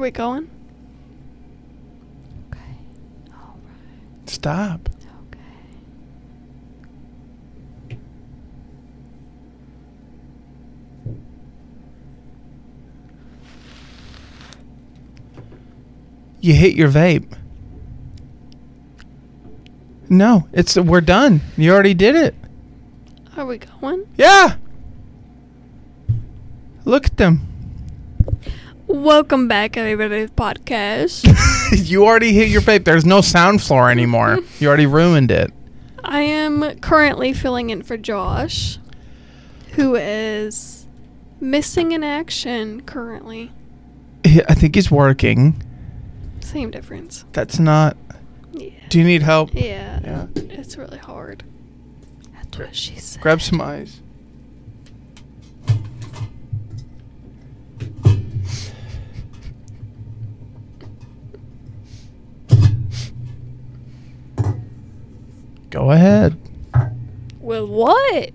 Are we going? Okay. All right. Stop. Okay. You hit your vape. No, it's we're done. You already did it. Are we going? Yeah. Look at them. Welcome back, everybody, to the podcast. you already hit your vape. There's no sound floor anymore. you already ruined it. I am currently filling in for Josh, who is missing in action currently. I think he's working. Same difference. That's not. Yeah. Do you need help? Yeah. Yeah. It's really hard. That's what she said. Grab some eyes. Go ahead. With what?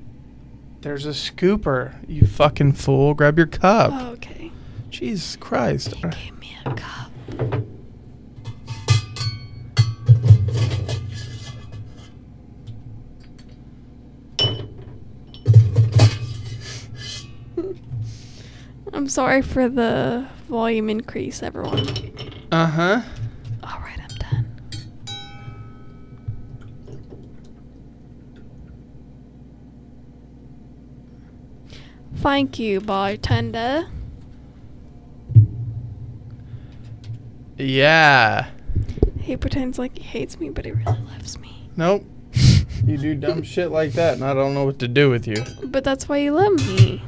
There's a scooper. You fucking fool. Grab your cup. Oh, okay. Jesus Christ. You gave me a cup. I'm sorry for the volume increase, everyone. Uh huh. Thank you, bartender. Yeah. He pretends like he hates me, but he really loves me. Nope. you do dumb shit like that, and I don't know what to do with you. But that's why you love me.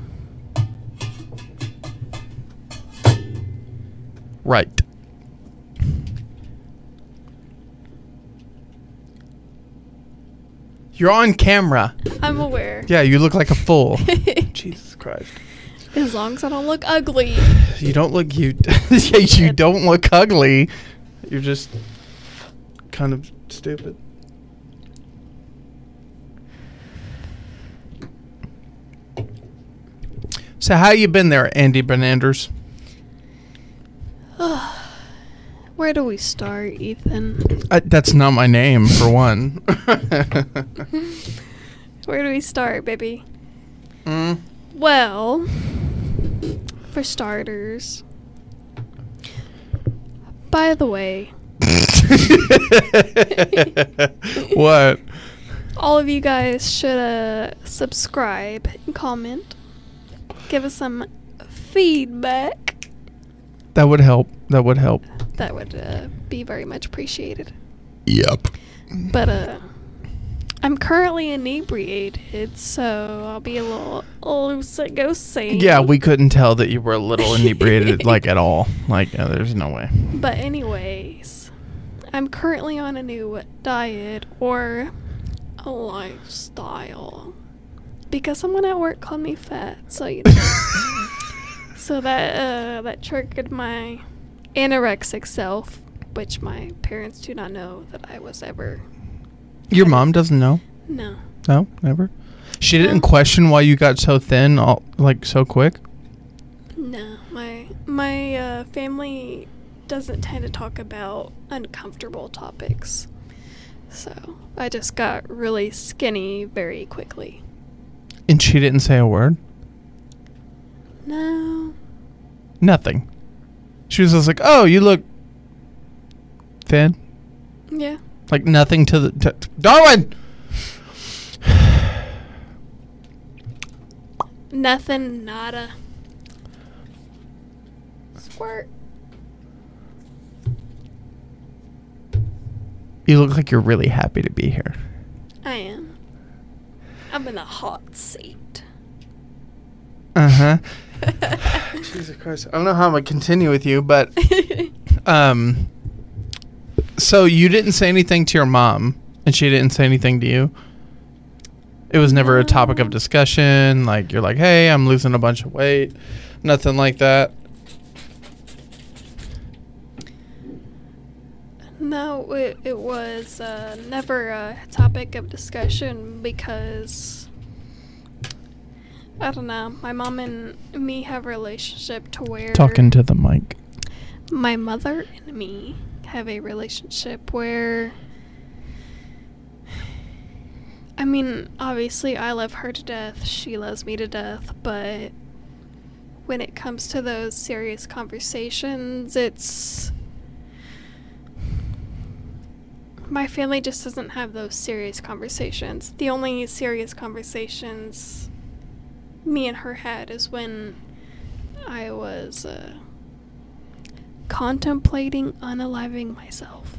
Right. You're on camera. I'm aware. Yeah, you look like a fool. Jesus Christ. As long as I don't look ugly. You don't look you. you don't look ugly. You're just kind of stupid. So how you been there, Andie Benanders? Where do we start, Ethan? I, that's not my name, for one. Where do we start, baby? mm. Well, for starters. By the way, what? all of you guys should uh, subscribe and comment. Give us some feedback. That would help. That would help. That would uh, be very much appreciated. Yep. But uh, I'm currently inebriated, so I'll be a little loosey goosey. Yeah, we couldn't tell that you were a little inebriated, like at all. Like, there's no way. But anyways, I'm currently on a new diet or a lifestyle because someone at work called me fat. So you know, so that uh, that triggered my anorexic self, which my parents do not know that I was ever. Your mom doesn't know. No, No, never. She didn't question why you got so thin, all like so quick. no, my my uh, family doesn't tend to talk about uncomfortable topics. So I just got really skinny very quickly. And she didn't say a word. No. Nothing. She was just like, "Oh, you look thin." Yeah. Like nothing to the to, Darwin. Nothing, nada. Squirt. You look like you're really happy to be here. I am. I'm in a hot seat. Uh huh. Jesus Christ! I don't know how I'm gonna continue with you, but um. So you didn't say anything to your mom, and she didn't say anything to you. It was never a topic of discussion. Like you're like, "Hey, I'm losing a bunch of weight," nothing like that. No, it, it was uh, never a topic of discussion because I don't know. My mom and me have a relationship to where Talking to the mic. my mother and me have a relationship where I mean, obviously I love her to death, she loves me to death, but when it comes to those serious conversations, it's my family just doesn't have those serious conversations. The only serious conversations me and her had is when I was uh, contemplating unaliving myself.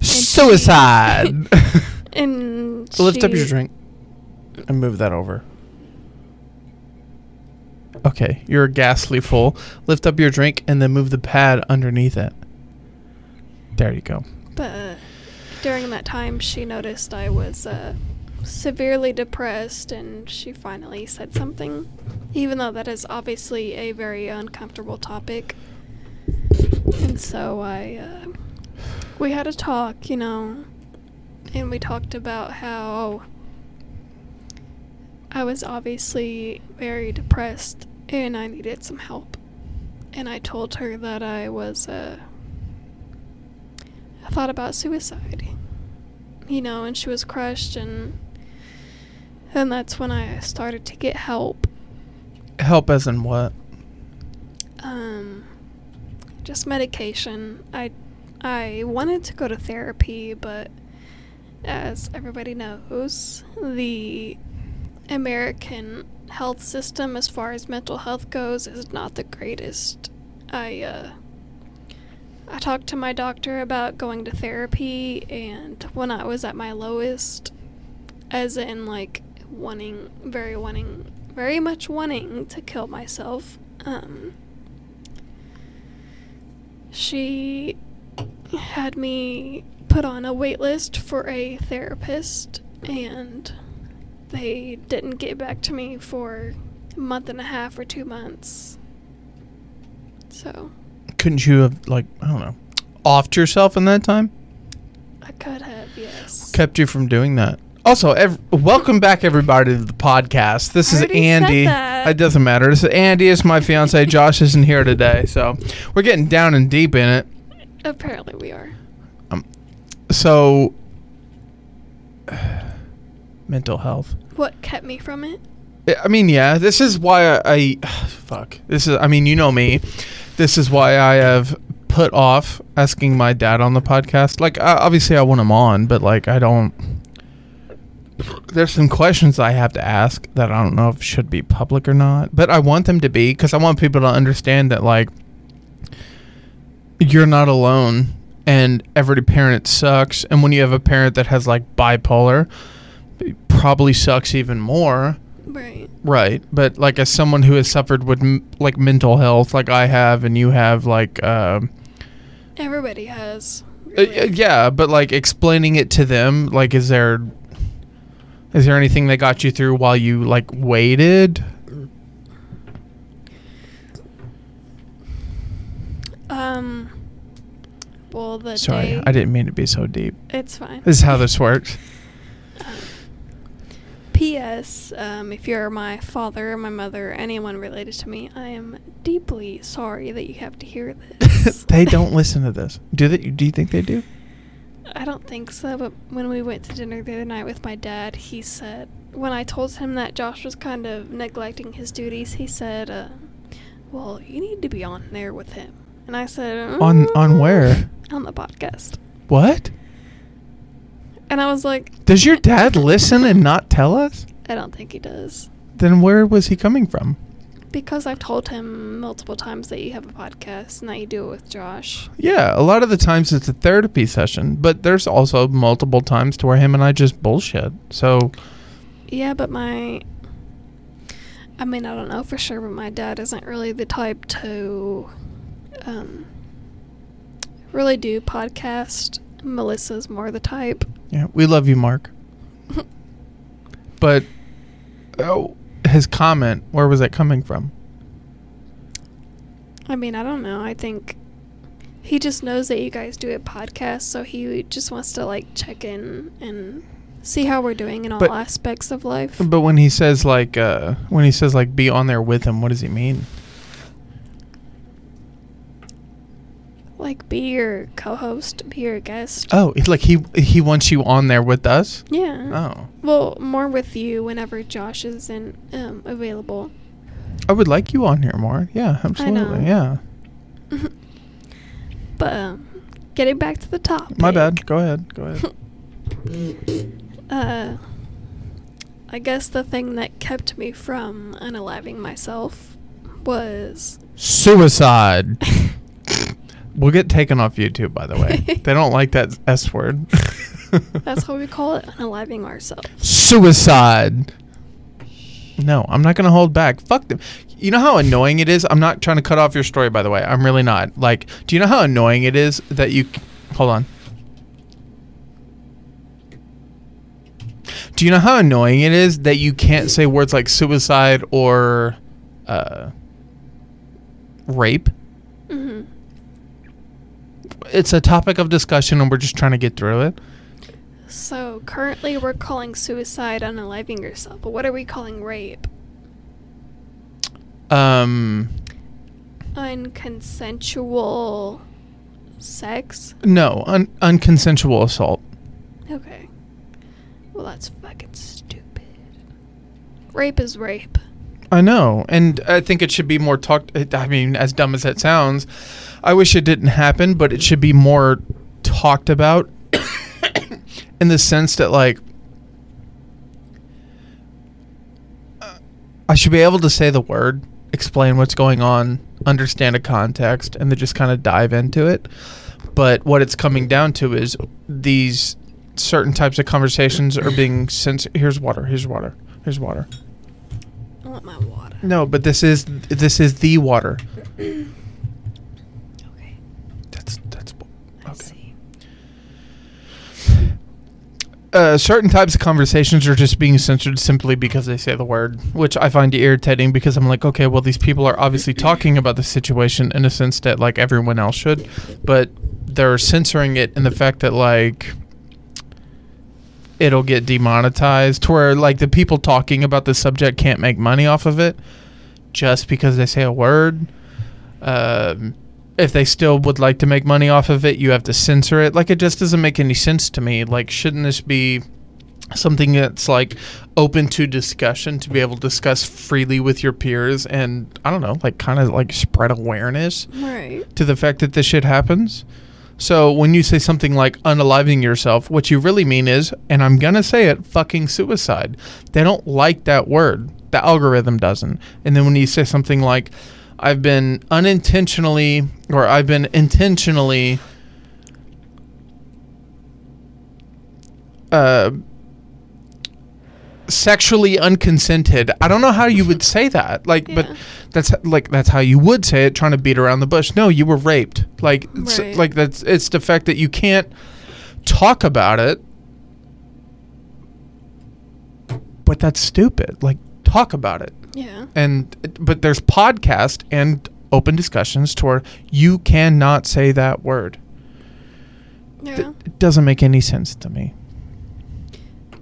Suicide. And Lift up your drink and move that over. Okay, you're ghastly full. Lift up your drink and then move the pad underneath it. There you go. But uh, during that time, she noticed I was uh, severely depressed, and she finally said something, even though that is obviously a very uncomfortable topic. And so I, uh, we had a talk, you know, and we talked about how I was obviously very depressed and I needed some help. And I told her that I was, uh, I thought about suicide. You know, and she was crushed and and that's when I started to get help. Help as in what? Um just medication. I I wanted to go to therapy, but as everybody knows, the American health system as far as mental health goes is not the greatest. I uh I talked to my doctor about going to therapy, and when I was at my lowest, as in like wanting, very wanting, very much wanting to kill myself, um, she had me put on a wait list for a therapist, and they didn't get back to me for a month and a half or two months. So. Couldn't you have like I don't know, offed yourself in that time? I could have, yes. Kept you from doing that. Also, ev- welcome back everybody to the podcast. This is already said Andie. that. It doesn't matter. This is Andie. It's my fiance. Josh isn't here today, so we're getting down and deep in it. Apparently, we are. Um, so, mental health. What kept me from it? I- I mean, yeah, this is why I, I fuck. This is I mean, you know me. This is why I have put off asking my dad on the podcast. Like I, obviously I want him on, but like I don't there's some questions I have to ask that I don't know if should be public or not, but I want them to be cuz I want people to understand that like you're not alone and every parent sucks and when you have a parent that has like bipolar probably sucks even more Right. Right, but like as someone who has suffered with m- like mental health, like I have, and you have, like, um Everybody has. uh, really. uh, yeah, but like explaining it to them, like, is there, is there anything that got you through while you like waited? Um. Well, the Sorry, day. I didn't mean to be so deep. It's fine. This is how this works. P.S. Um, if you're my father, my mother, anyone related to me, I am deeply sorry that you have to hear this. they don't listen to this. Do they? Do you think they do? I don't think so, but when we went to dinner the other night with my dad, he said, when I told him that Josh was kind of neglecting his duties, he said, uh, Well, you need to be on there with him. And I said, On on "Mm." where? On the podcast. What? And I was like, Does your dad listen and not tell us? I don't think he does. Then where was he coming from? Because I've told him multiple times that you have a podcast and that you do it with Josh. Yeah, a lot of the times it's a therapy session, but there's also multiple times to where him and I just bullshit. So, Yeah, but my. I mean, I don't know for sure, but my dad isn't really the type to um, really do podcast. Melissa's more the type. yeah, we love you, Mark. But oh, his comment, where was that coming from? I mean, I don't know. I think he just knows that you guys do a podcast, so he just wants to like check in and see how we're doing in all But- aspects of life. But when he says like uh when he says like be on there with him, what does he mean? Like be your co-host, be your guest. Oh, it's like he he wants you on there with us. Yeah. Oh, Well, more with you whenever Josh is in um, available. I would like you on here more. Yeah, absolutely. Yeah. But um, getting back to the top. My bad. Go ahead. Go ahead. Uh, I guess the thing that kept me from unaliving myself was Suicide. we'll get taken off YouTube, by the way. they don't like that S word. that's what we call it, unaliving ourselves. Suicide. No, I'm not gonna hold back. Fuck them. You know how annoying it is. I'm not trying to cut off your story, by the way. I'm really not. Like, do you know how annoying it is that you? Hold on. Do you know how annoying it is that you can't say words like suicide or uh, rape? hmm It's a topic of discussion, and we're just trying to get through it. So currently, we're calling suicide unaliving yourself. But what are we calling rape? Um, Unconsensual sex. no, un- unconsensual assault. Okay. Well, that's fucking stupid. Rape is rape. I know, and I think it should be more talked. I mean, as dumb as that sounds, I wish it didn't happen, but it should be more talked about in the sense that, like, uh, I should be able to say the word, explain what's going on, understand a context, and then just kind of dive into it. But what it's coming down to is these certain types of conversations are being sens- Here's water. Here's water. Here's water. I want my water. No, but this is this is the water. Okay. That's that's I okay. see. Uh, certain types of conversations are just being censored simply because they say the word, which I find irritating because I'm like, okay, well these people are obviously talking about the situation in a sense that like everyone else should, but they're censoring it in the fact that like it'll get demonetized to where like the people talking about the subject can't make money off of it just because they say a word. Um, if they still would like to make money off of it, you have to censor it. Like it just doesn't make any sense to me. Like shouldn't this be something that's like open to discussion to be able to discuss freely with your peers and I don't know, like kind of like spread awareness Right. to the fact that this shit happens. So when you say something like unaliving yourself, what you really mean is, and I'm gonna say it, fucking suicide. They don't like that word. The algorithm doesn't. And then when you say something like, I've been unintentionally or I've been intentionally uh sexually unconsented. I don't know how you would say that. Like but that's like that's how you would say it trying to beat around the bush. No you were raped. Like it's, like that's it's the fact that you can't talk about it. But that's stupid. Like talk about it Yeah. and but there's podcast and open discussions to where you cannot say that word Th- Yeah. it doesn't make any sense to me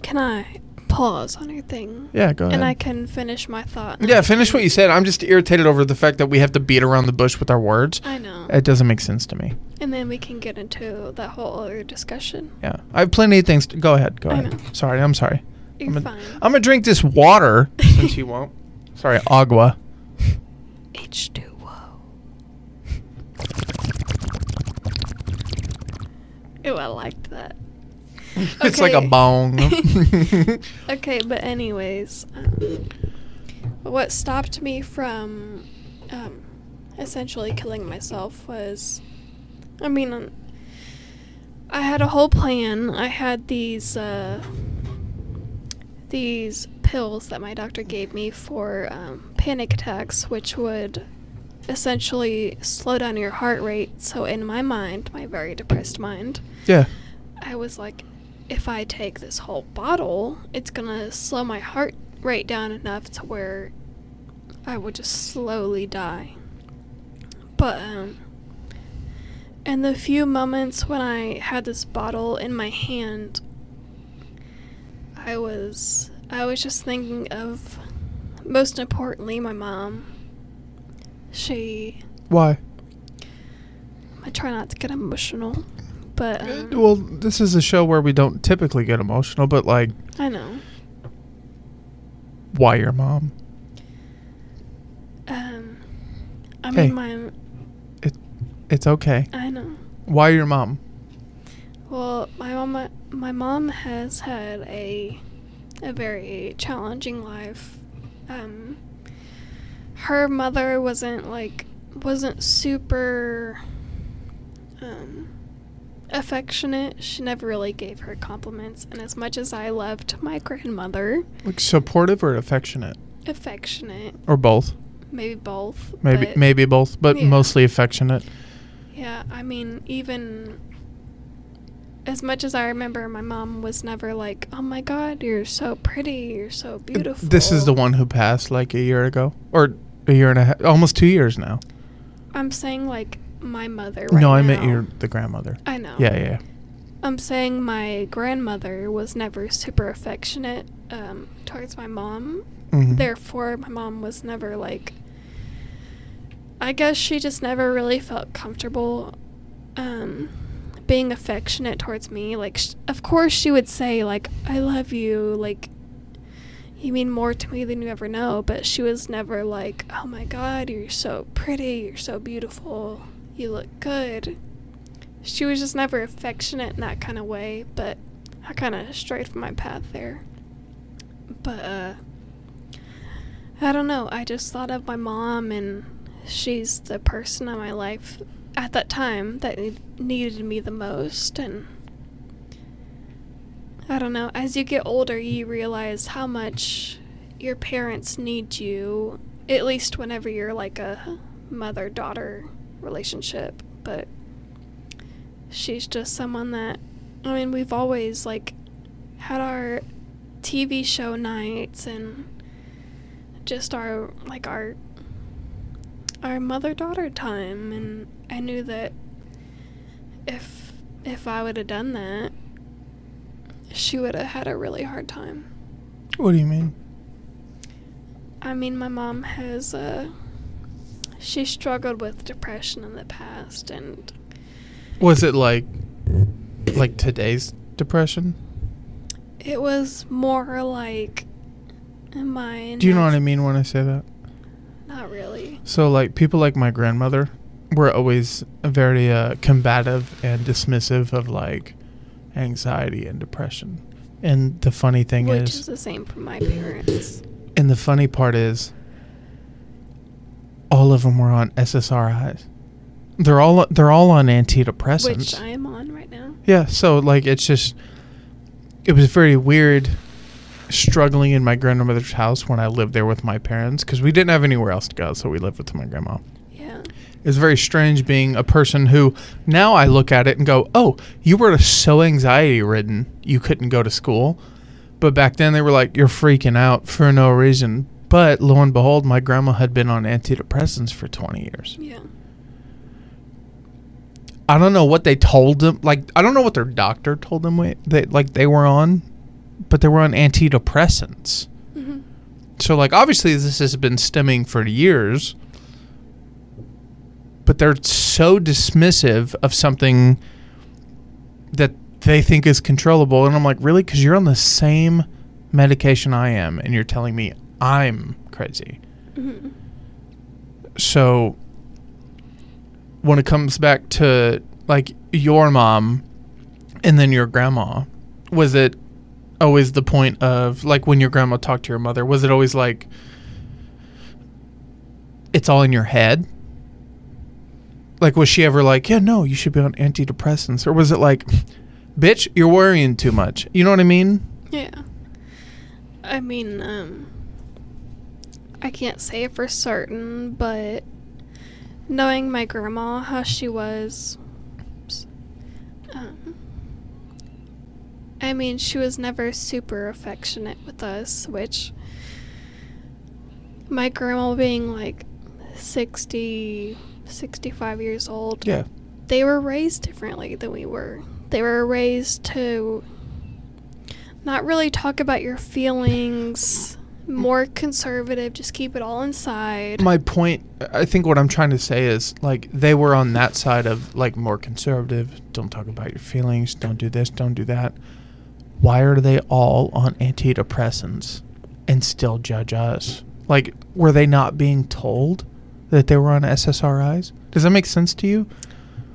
Can I pause on your thing? yeah go ahead And I can finish my thought. yeah finish what you said i'm just irritated over the fact that we have to beat around the bush with our words I know. it doesn't make sense to me and then we can get into that whole other discussion. Yeah, I have plenty of things. To, go ahead. Go I ahead. know. Sorry, I'm sorry. You're I'm fine. I'm gonna drink this water since you won't. Sorry, agua. H2O. Ew, I liked that. It's like a Okay. bong. Okay, but anyways, um, what stopped me from um, essentially killing myself was, I mean, um, I had a whole plan. I had these uh, these pills that my doctor gave me for um, panic attacks, which would essentially slow down your heart rate. So in my mind, my very depressed mind, yeah. I was like, if I take this whole bottle, it's gonna slow my heart rate down enough to where I would just slowly die. But, um, in the few moments when I had this bottle in my hand, I was, I was just thinking of, most importantly, my mom. She, Why? I try not to get emotional, but um, Well, this is a show where we don't typically get emotional, but like, I know. why your mom? Um, I Hey. mean, my It It's okay. I know. Why your mom? Well, my mom, my mom has had a a very challenging life. Um, her mother wasn't like wasn't super um, affectionate. She never really gave her compliments, and as much as I loved my grandmother, Like supportive or affectionate, affectionate, or both? maybe both. Maybe maybe both, but Yeah. mostly affectionate. Yeah, I mean, even as much as I remember, my mom was never like, "Oh my God, you're so pretty, you're so beautiful." This is the one who passed like a year ago, or a year and a half, almost two years now. I'm saying like my mother. Right no, I meant now. your the grandmother. I know. Yeah, yeah. I'm saying my grandmother was never super affectionate um, towards my mom. Mhm. Therefore, my mom was never like. I guess she just never really felt comfortable um, being affectionate towards me. Like, sh- of course, she would say, like, I love you. Like, you mean more to me than you ever know. But she was never like, oh my God, you're so pretty. You're so beautiful. You look good. She was just never affectionate in that kind of way. But I kind of strayed from my path there. But, uh, I don't know. I just thought of my mom, and she's the person in my life at that time that needed me the most. And I don't know. As you get older, you realize how much your parents need you, at least whenever you're like a mother daughter relationship. But she's just someone that, I mean, we've always like had our TV show nights and just our like our our mother daughter time and I knew that if if I would have done that she would have had a really hard time. What do you mean? I mean my mom has uh she struggled with depression in the past and Was it like like today's depression? it was more like my Do you know what I mean when I say that? Not really. So like people like my grandmother were always very uh, combative and dismissive of like anxiety and depression. And the funny thing Which is, is the same for my parents. and the funny part is, all of them were on SSRIs. They're all they're all on antidepressants. Which I am on right now. Yeah, so like it's just it was very weird struggling in my grandmother's house when I lived there with my parents because we didn't have anywhere else to go, so we lived with my grandma. Yeah. It was very strange being a person who now I look at it and go, "Oh, you were so anxiety ridden you couldn't go to school." But back then they were like, "You're freaking out for no reason." But lo and behold, my grandma had been on antidepressants for 20 years. Yeah. I don't know what they told them. Like I don't know what their doctor told them. wa- They like they were on, but they were on antidepressants. hmm So like obviously this has been stemming for years. But they're so dismissive of something that they think is controllable, and I'm like, really? Because you're on the same medication I am, and you're telling me I'm crazy. hmm so when it comes back to like your mom and then your grandma was it always the point of like when your grandma talked to your mother was it always like it's all in your head like was she ever like yeah no you should be on antidepressants or was it like bitch you're worrying too much you know what i mean Yeah. I mean, um, I can't say for certain, but knowing my grandma, how she was, um, I mean, she was never super affectionate with us, which my grandma being like 60, 65 years old, yeah they were raised differently than we were. They were raised to not really talk about your feelings more conservative, just keep it all inside. My point, I think what I'm trying to say is like they were on that side of like more conservative. Don't talk about your feelings. Don't do this. Don't do that. Why are they all on antidepressants and still judge us? Like, were they not being told that they were on SSRIs? Does that make sense to you?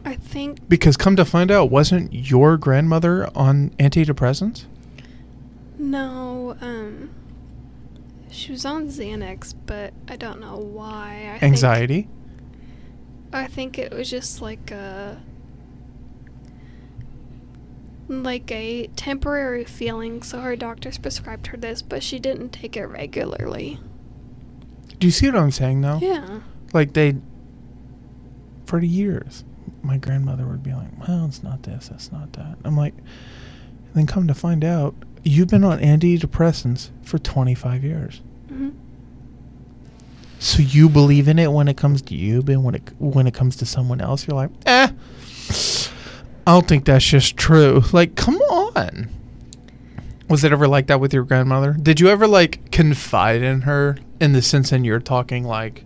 I think Because come to find out, wasn't your grandmother on antidepressants? no, um she was on Xanax, but I don't know why. I think- Anxiety. I think it was just like a like a temporary feeling, so her doctors prescribed her this, but she didn't take it regularly. Do you see what I'm saying though? Yeah. like they for years my grandmother would be like well it's not this it's not that i'm like and then come to find out you've been on antidepressants for 25 years hmm so you believe in it when it comes to you but when it when it comes to someone else you're like eh i don't think that's just true. Like come on. Was it ever like that with your grandmother? Did you ever like confide in her in the sense in you're talking like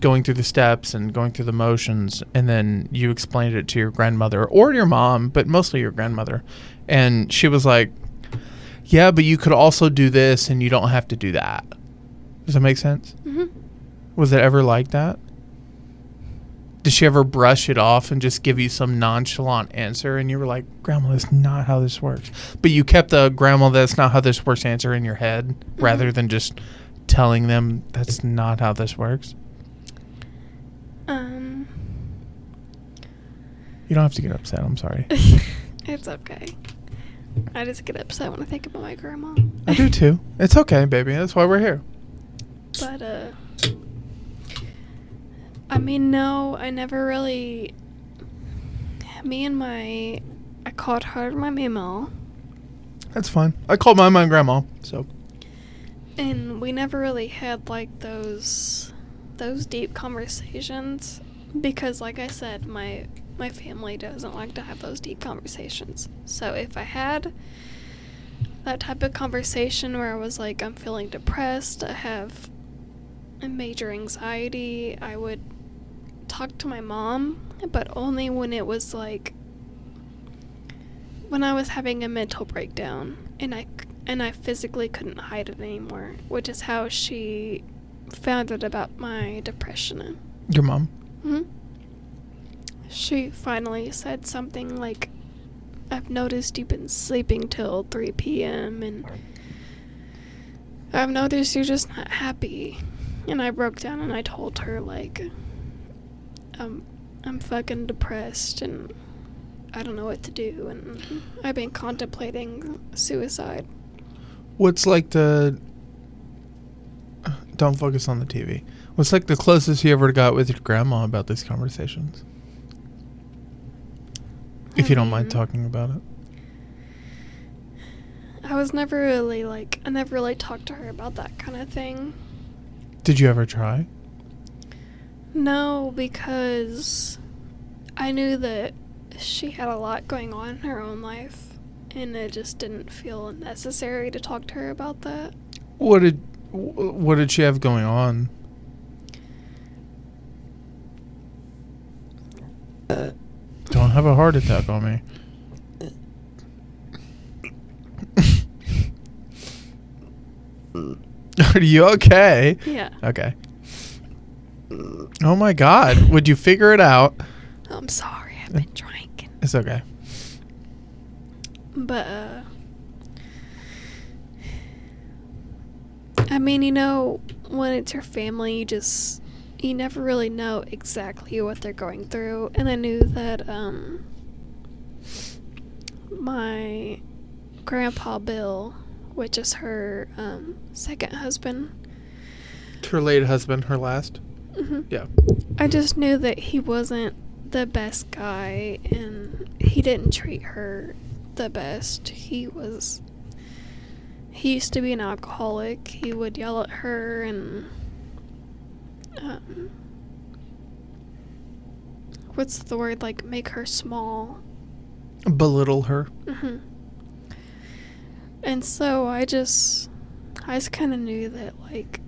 going through the steps and going through the motions and then you explained it to your grandmother or your mom but mostly your grandmother and she was like yeah but you could also do this and you don't have to do that. Does that make sense? Hmm was it ever like that did she ever brush it off and just give you some nonchalant answer and you were like grandma that's not how this works but you kept the grandma that's not how this works answer in your head rather than just telling them that's not how this works Um you don't have to get upset i'm sorry it's okay. I just get upset when I think about my grandma. I do too. It's okay, baby. That's why we're here. But uh I mean no, I never really me and my I called her my Memaw That's fine. I called my mom grandma, so and we never really had like those those deep conversations because like I said, my my family doesn't like to have those deep conversations. So if I had that type of conversation where I was like I'm feeling depressed, I have a major anxiety, I would talk to my mom, but only when it was like when I was having a mental breakdown and I and I physically couldn't hide it anymore, which is how she found out about my depression. your mom. hmm She finally said something like, "I've noticed you've been sleeping till 3 p.m. and I've noticed you're just not happy." And I broke down and I told her like, "Um, I'm fucking depressed and I don't know what to do and I've been contemplating suicide." What's like the Don't focus on the TV. What's like the closest you ever got with your grandma about these conversations? If you don't mind Um, talking about it. I was never really like I never really talked to her about that kind of thing. Did you ever try? No, because I knew that she had a lot going on in her own life and it just didn't feel necessary to talk to her about that. What did what did she have going on? Don't have a heart attack on me. Are you okay? Yeah. Okay. Oh my god. Would you figure it out? I'm sorry. I've been drinking. It's okay. But uh I mean, you know, when it's your family, you just you never really know exactly what they're going through. And I knew that um my grandpa Bill, which is her um second husband, Her late husband, her last. Hmm Yeah. I just knew that he wasn't the best guy and he didn't treat her the best. He was. He used to be an alcoholic. He would yell at her and. Um, what's the word? Like, make her small. Belittle her. hmm And so I just. I just kind of knew that like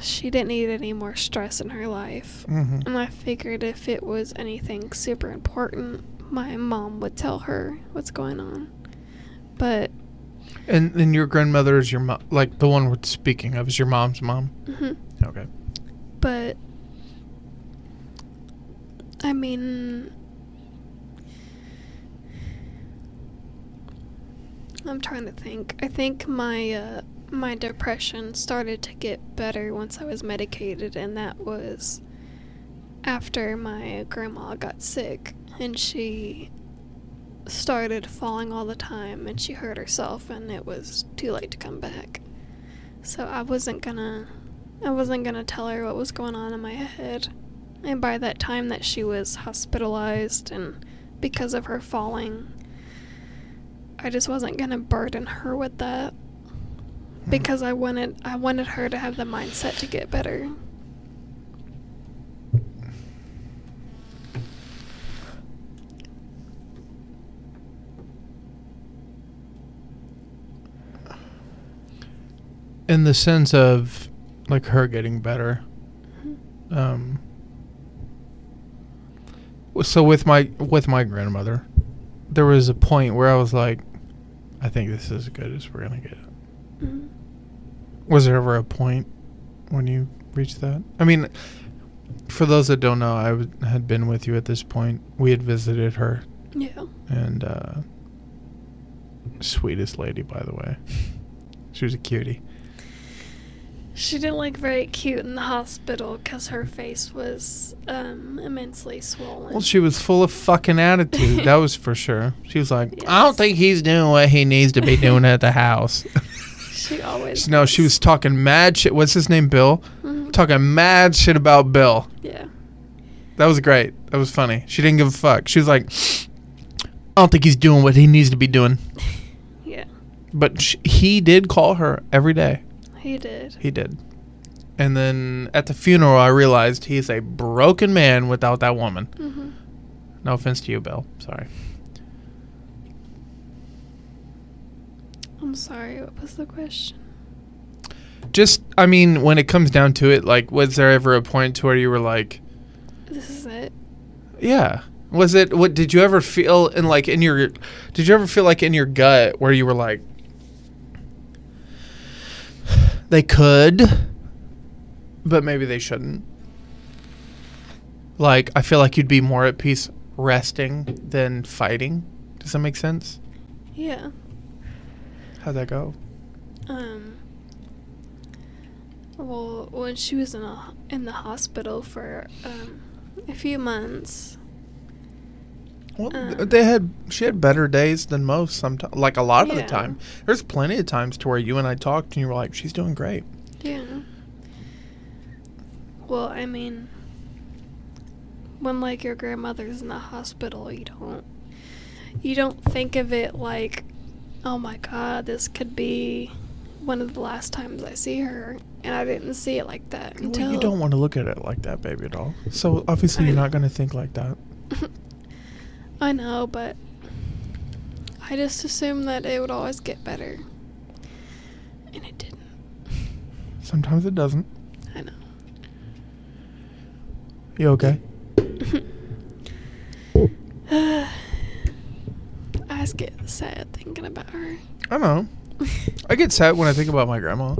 she didn't need any more stress in her life. hmm And I figured if it was anything super important, my mom would tell her what's going on. But And and your grandmother is your mom, like the one we're speaking of is your mom's mom. mhm. Okay. but I mean I'm trying to think. I think my uh, my depression started to get better once I was medicated and that was after my grandma got sick and she started falling all the time and she hurt herself and it was too late to come back. So I wasn't gonna I wasn't gonna tell her what was going on in my head. And by that time that she was hospitalized and because of her falling, I just wasn't gonna burden her with that. Because I wanted I wanted her to have the mindset to get better. In the sense of like her getting better. Mhm. Um. So with my with my grandmother, there was a point where I was like, I think this is as good as we're gonna get. Mhm. Was there ever a point when you reached that? I mean, for those that don't know, I w- had been with you at this point. We had visited her, Yeah. and uh, sweetest lady, by the way. She was a cutie. She didn't look very cute in the hospital because her face was um, immensely swollen. Well, she was full of fucking attitude. that was for sure. She was like, I don't think he's doing what he needs to be doing at the house. she always. no, she was talking mad shit. What's his name? Bill. Mhm. Talking mad shit about Bill. Yeah. That was great. That was funny. She didn't give a fuck. She was like, I don't think he's doing what he needs to be doing. Yeah. But sh- he did call her every day. He did. He did. And then at the funeral, I realized he's a broken man without that woman. hmm No offense to you, Bill. Sorry. I'm sorry. What was the question? Just, I mean, when it comes down to it, like, was there ever a point to where you were like, This is it. yeah? Was it, what, did you ever feel in, like, in your, did you ever feel like in your gut where you were like, they could, but maybe they shouldn't? Like, I feel like you'd be more at peace resting than fighting. Does that make sense? Yeah. How'd that go? Um. Well, when she was in a, in the hospital for um, a few months, Well, Uh. they had she had better days than most. Sometimes, like a lot of the time, there's plenty of times to where you and I talked and you were like, "She's doing great." yeah. Well, I mean, when like your grandmother's in the hospital, you don't you don't think of it like, oh my god, this could be one of the last times I see her, and I didn't see it like that until Well, you don't want to look at it like that, baby doll. So obviously, I you're not going to think like that. I know, but I just assumed that it would always get better. And it didn't. Sometimes it doesn't. I know. You okay? I just get sad thinking about her. I know. I get sad when I think about my grandma.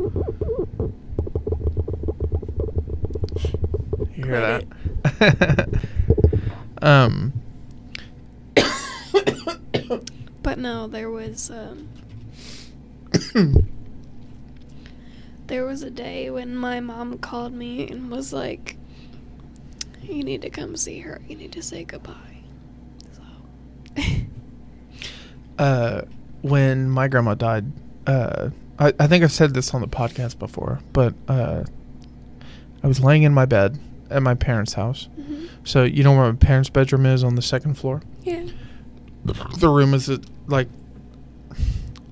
You hear that? um. But no, there was um there was a day when my mom called me and was like you need to come see her. You need to say goodbye. So uh, when my grandma died, uh, I, I think I've said this on the podcast before, but uh, I was laying in my bed at my parents' house. mhm. So you know where my parents' bedroom is on the second floor. Yeah. The room is uh, like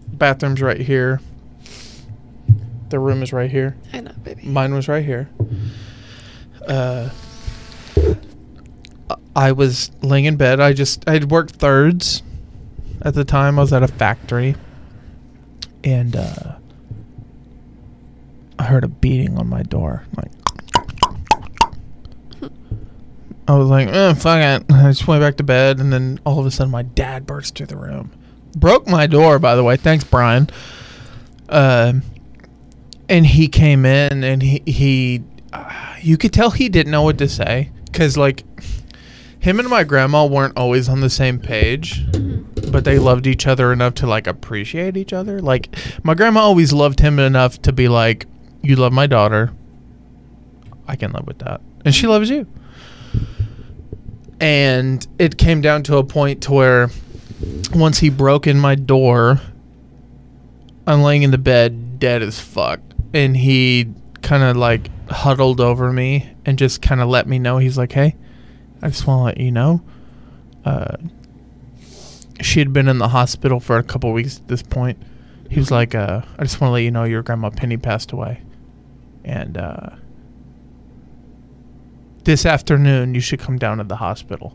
bathroom's right here. The room is right here. I know, baby. Mine was right here. Uh, I was laying in bed. I just I had worked thirds at the time. I was at a factory, and uh, I heard a beating on my door. Like, I was like, eh, fuck it. I just went back to bed, and then all of a sudden, my dad burst through the room, broke my door. By the way, thanks, Brian. Uh, and he came in, and he he, uh, you could tell he didn't know what to say, cause like, him and my grandma weren't always on the same page mm-hmm. but they loved each other enough to like appreciate each other. Like my grandma always loved him enough to be like, "You love my daughter. I can live with that." And she loves you. And it came down to a point to where once he broke in my door, I'm laying in the bed dead as fuck. And he kind of like huddled over me and just kind of let me know he's like, "Hey, I just want to let you know uh, she had been in the hospital for a couple weeks at this point. He was like, uh, I just want to let you know your grandma Penny passed away. And uh, this afternoon, you should come down to the hospital.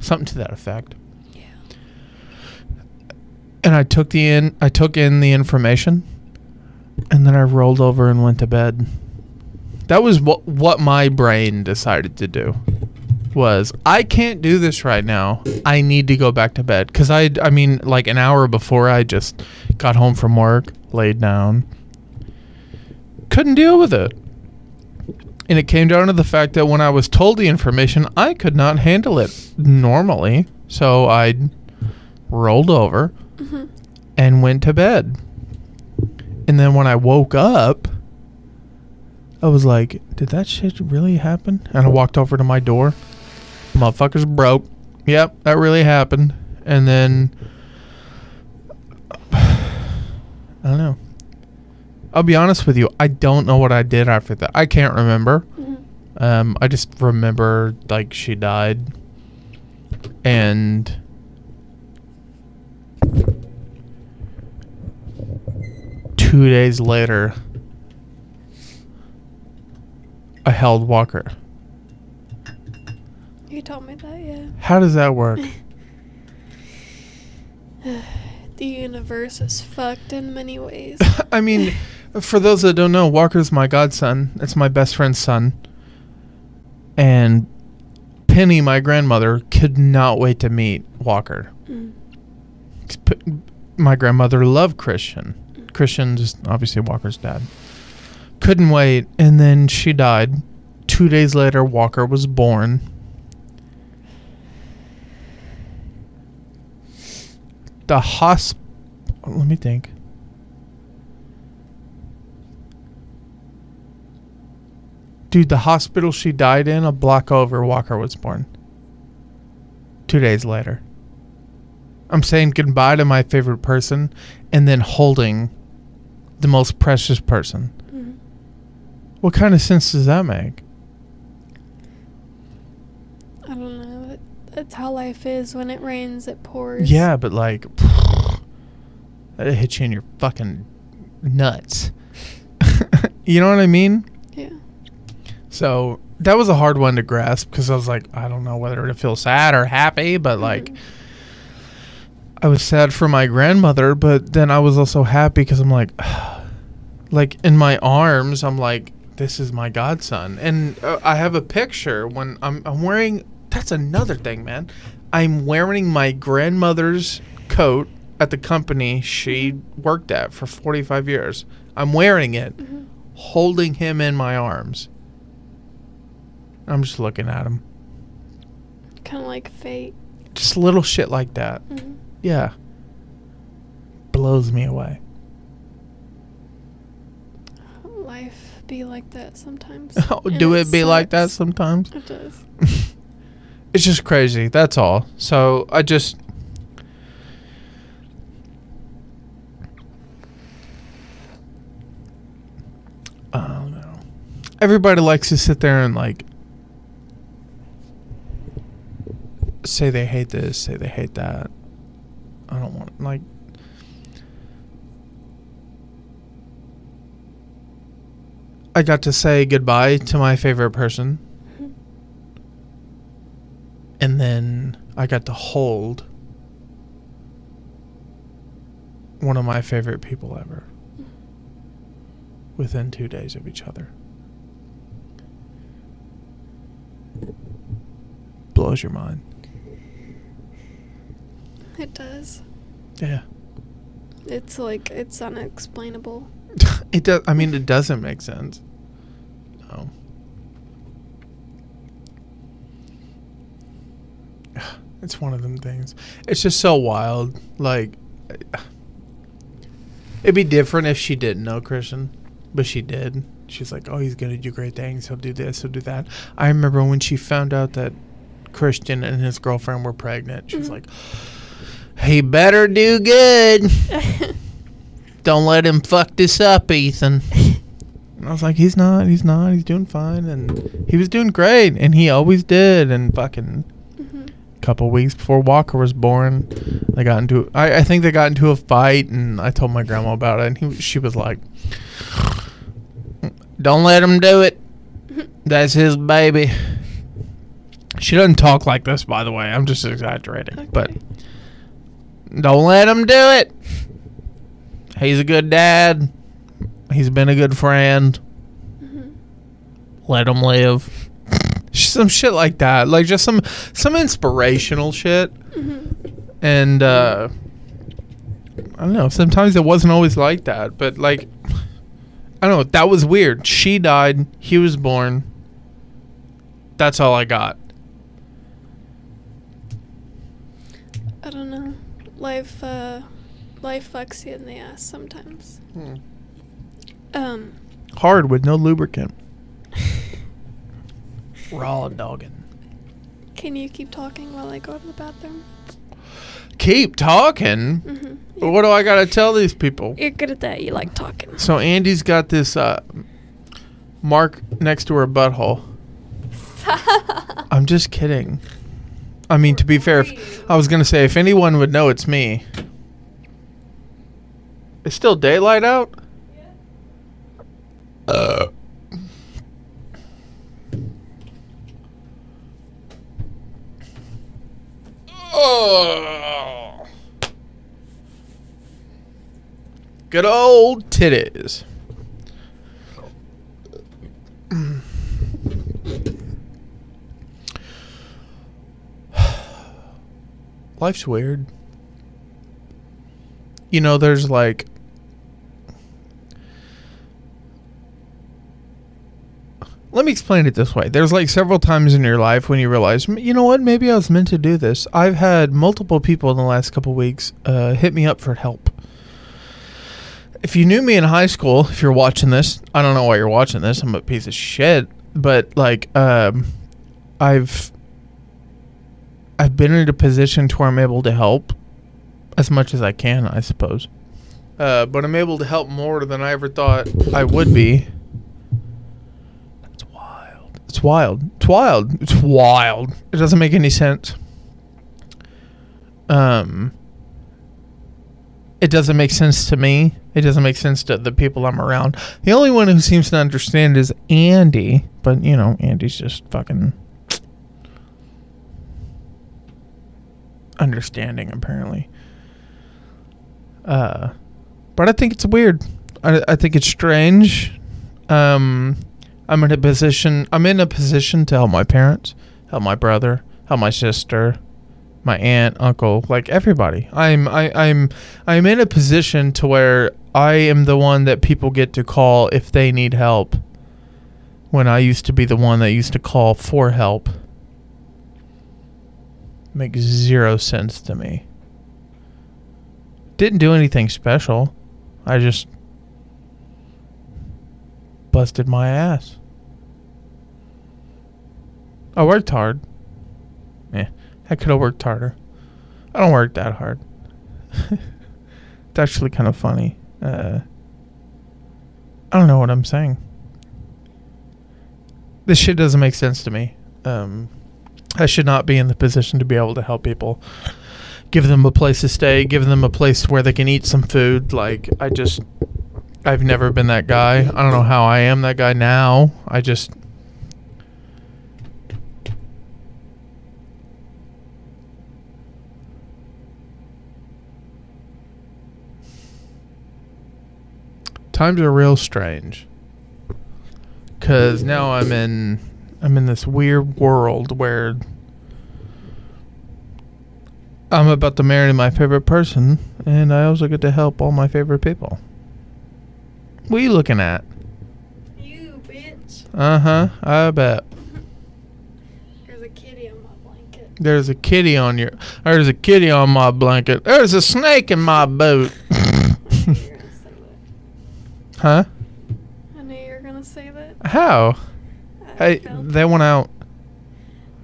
Something to that effect. Yeah. And I took the in I took in the information and then I rolled over and went to bed. That was what what my brain decided to do was I can't do this right now. I need to go back to bed cuz I I mean like an hour before I just got home from work, laid down. Couldn't deal with it. And it came down to the fact that when I was told the information, I could not handle it normally. So I rolled over Mhm. and went to bed. And then when I woke up, I was like, did that shit really happen? And I walked over to my door. Motherfucker's broke. Yep, that really happened. And then I don't know. I'll be honest with you, I don't know what I did after that. I can't remember. Mhm. Um, I just remember like she died, and two days later, I held Walker. You told me that, yeah. How does that work? The universe is fucked in many ways. I mean, for those that don't know, Walker's my godson. It's my best friend's son. And Penny, my grandmother, could not wait to meet Walker. Mm. My grandmother loved Christian. Christian, just obviously Walker's dad. Couldn't wait, and then she died. Two days later, Walker was born. The hosp. Let me think. Dude, the hospital she died in, a block over, Walker was born. Two days later. I'm saying goodbye to my favorite person and then holding the most precious person. Mhm. What kind of sense does that make? I don't know. That- That's how life is. When it rains, it pours. Yeah, but like, that hit you in your fucking nuts. you know what I mean? Yeah. So that was a hard one to grasp because I was like, I don't know whether to feel sad or happy, but like, Mhm. I was sad for my grandmother, but then I was also happy because I'm like, like in my arms, I'm like, this is my godson, and uh, I have a picture when I'm I'm wearing. That's another thing, man. I'm wearing my grandmother's coat at the company she worked at for 45 years. I'm wearing it, Mhm. holding him in my arms. I'm just looking at him. Kind of like fate. Just little shit like that. Mhm. Yeah. Blows me away. Life be like that sometimes. Oh, and do it be like that sometimes? It does. It's just crazy. That's all. So I just. I don't know. Everybody likes to sit there and like say they hate this, say they hate that. I don't want like I got to say goodbye to my favorite person. And then I got to hold one of my favorite people ever. within two days of each other. Blows your mind. It does. Yeah. It's like it's unexplainable. It does. I mean, it doesn't make sense. No. It's one of them things. It's just so wild. Like, it'd be different if she didn't know Christian, but she did. She's like, oh, he's gonna do great things. He'll do this. He'll do that. I remember when she found out that Christian and his girlfriend were pregnant. She was Mhm. like, he better do good. Don't let him fuck this up, Ethan. And I was like, he's not, he's not, he's doing fine. And he was doing great, and he always did. And fucking couple weeks before Walker was born, they got into, I, I think they got into a fight, and I told my grandma about it, and he, she was like, don't let him do it. That's his baby. She doesn't talk like this, by the way. I'm just exaggerating. But don't let him do it. He's a good dad. He's been a good friend. Mhm. Let him live. Some shit like that. Like just some some inspirational shit. Mhm. And uh I don't know, sometimes it wasn't always like that, but like I don't know, that was weird. She died, he was born. That's all I got. I don't know. Life, uh, life fucks you in the ass sometimes. Um, Hard with no lubricant. Raw dogging. can you keep talking while I go to the bathroom? Keep talking. Mm-hmm. What do I gotta tell these people? You're good at that. You like talking. So Andie's got this uh, mark next to her butthole. I'm just kidding. I mean, to be fair, if, I was gonna say if anyone would know, it's me. It's still daylight out. Uh. Oh. Good old titties. Life's weird. You know, there's like. Let me explain it this way. There's like several times in your life when you realize, you know what, maybe I was meant to do this. I've had multiple people in the last couple weeks uh, hit me up for help. If you knew me in high school, if you're watching this, I don't know why you're watching this. I'm a piece of shit. But like, um, I've I've been in a position to where I'm able to help as much as I can, I suppose. Uh, but I'm able to help more than I ever thought I would be. It's wild. It's wild. It's wild. It doesn't make any sense. Um, it doesn't make sense to me. It doesn't make sense to the people I'm around. The only one who seems to understand is Andie, but you know, Andie's just fucking understanding apparently. Uh, but I think it's weird. I, I think it's strange. Um, I'm in a position. I'm in a position to help my parents, help my brother, help my sister, my aunt, uncle, like everybody. I'm I, I'm I'm in a position to where I am the one that people get to call if they need help. When I used to be the one that used to call for help. Makes zero sense to me. Didn't do anything special. I just busted my ass. I worked hard. Yeah, I could have worked harder. I don't work that hard. it's actually kind of funny. Uh, I don't know what I'm saying. This shit doesn't make sense to me. Um, I should not be in the position to be able to help people. Give them a place to stay, give them a place where they can eat some food. Like, I just, I've never been that guy. I don't know how I am that guy now. I just, times are real strange. Cause now I'm in I'm in this weird world where I'm about to marry my favorite person and I also get to help all my favorite people. What are you looking at? You bitch. Uh huh. I bet. There's a kitty on my blanket. There's a kitty on your. There's a kitty on my blanket. There's a snake in my boot. I knew you were gonna say that. huh? I knew you were gonna say that. How? I Hey, they went out.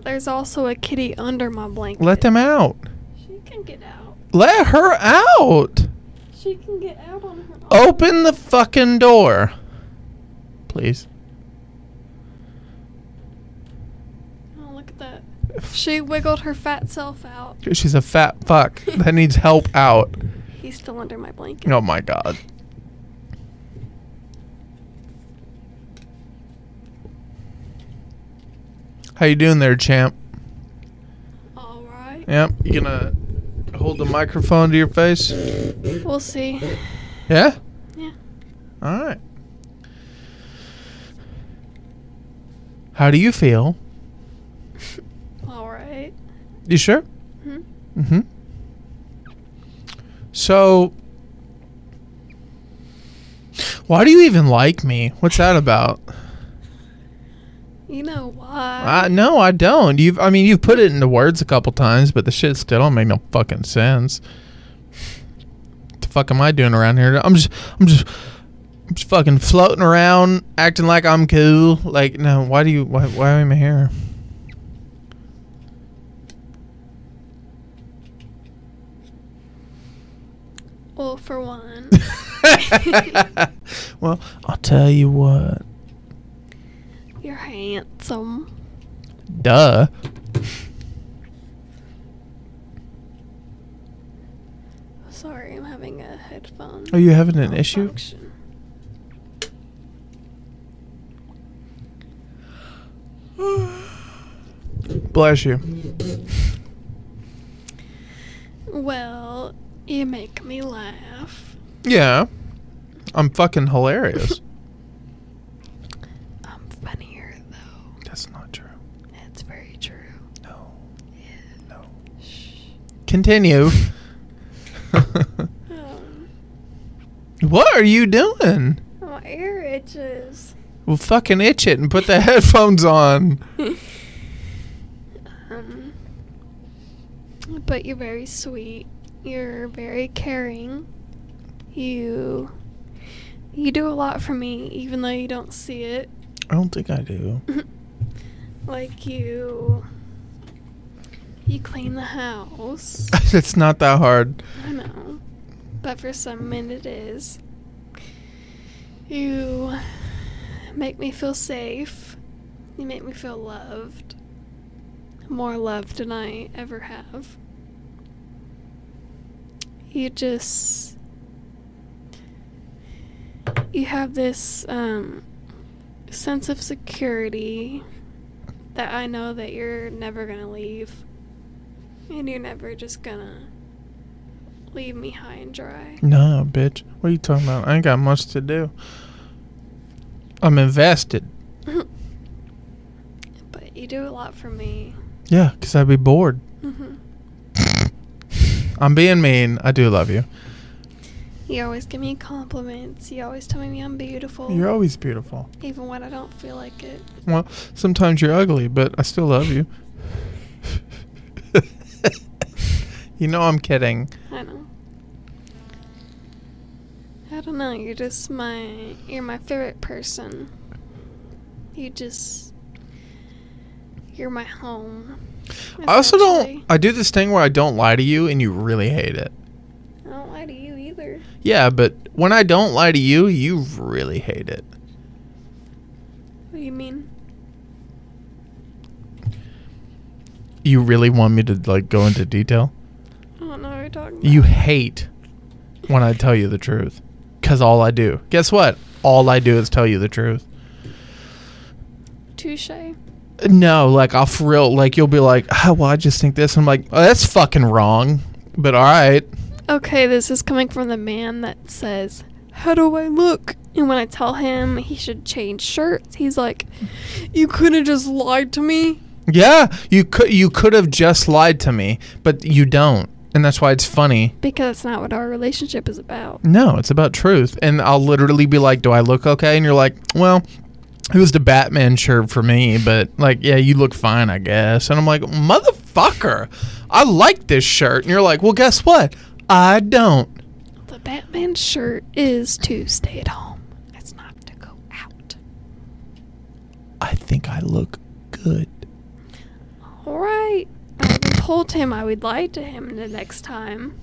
There's also a kitty under my blanket. Let them out. She can get out. Let her out. She can get out on her own. Open the fucking door. Please. Oh, look at that. She wiggled her fat self out. She's a fat fuck that needs help out. He's still under my blanket. Oh my god. How you doing there, champ? All right. Yep. You gonna hold the microphone to your face? We'll see. Yeah? Yeah. All right. How do you feel? All right. You sure? Hmm? Mm-hmm. So, why do you even like me? What's that about? You know why? Uh, no, I don't. You've, I mean, you've put it into words a couple times, but the shit still don't make no fucking sense. What the fuck am I doing around here? I'm just, I'm just, I'm just fucking floating around, acting like I'm cool. Like, no, why do you, why, why am I here? well, for one, well, I'll tell you what. You're handsome. Duh. Sorry, I'm having a headphone. Are you having an issue? Bless you. Well, you make me laugh. Yeah. I'm fucking hilarious. I'm funnier though. That's not true. It's very true. No. No. Shh. Continue. Um, what are you doing? my ear itches. Well, fucking itch it and put the headphones on. Um, but you're very sweet. You're very caring. You you do a lot for me, even though you don't see it. I don't think I do. Like you you clean the house. it's not that hard. I know. But for some men it is. You make me feel safe. You make me feel loved. More loved than I ever have. You just you have this um sense of security that I know that you're never gonna leave. And you're never just gonna leave me high and dry. No, bitch. What are you talking about? I ain't got much to do. I'm invested. but you do a lot for me. Yeah, 'cause I'd be bored. hmm I'm being mean. I do love you. You always give me compliments. You always tell me I'm beautiful. You're always beautiful. even when I don't feel like it. Well, sometimes you're ugly, but I still love you. You know I'm kidding. I know. I don't know. You're just my. You're my favorite person. You just. You're my home. I also don't. I do this thing where I don't lie to you, and you really hate it. I don't lie to you either. Yeah, but when I don't lie to you, you really hate it. What do you mean? You really want me to like go into detail? I don't know what you're talking about. You hate when I tell you the truth, cause all I do. Guess what? All I do is tell you the truth. Touche. No, like I'll for real, like you'll be like, oh, well, I just think this. I'm like, oh, that's fucking wrong. But all right, Okay, this is coming from the man that says How do I look? And when I tell him he should change shirts, he's like, You could have just lied to me. Yeah, you could you could have just lied to me, but you don't. And that's why it's funny. Because that's not what our relationship is about. No, it's about truth. And I'll literally be like, "Do I look okay?" And you're like, "Well, it was the Batman shirt for me, but like, yeah, you look fine, I guess." And I'm like, "Motherfucker, I like this shirt." And you're like, "Well, guess what? I don't." The Batman shirt is to stay at home. It's not to go out. I think I look good. All right. Told him I would lie to him the next time.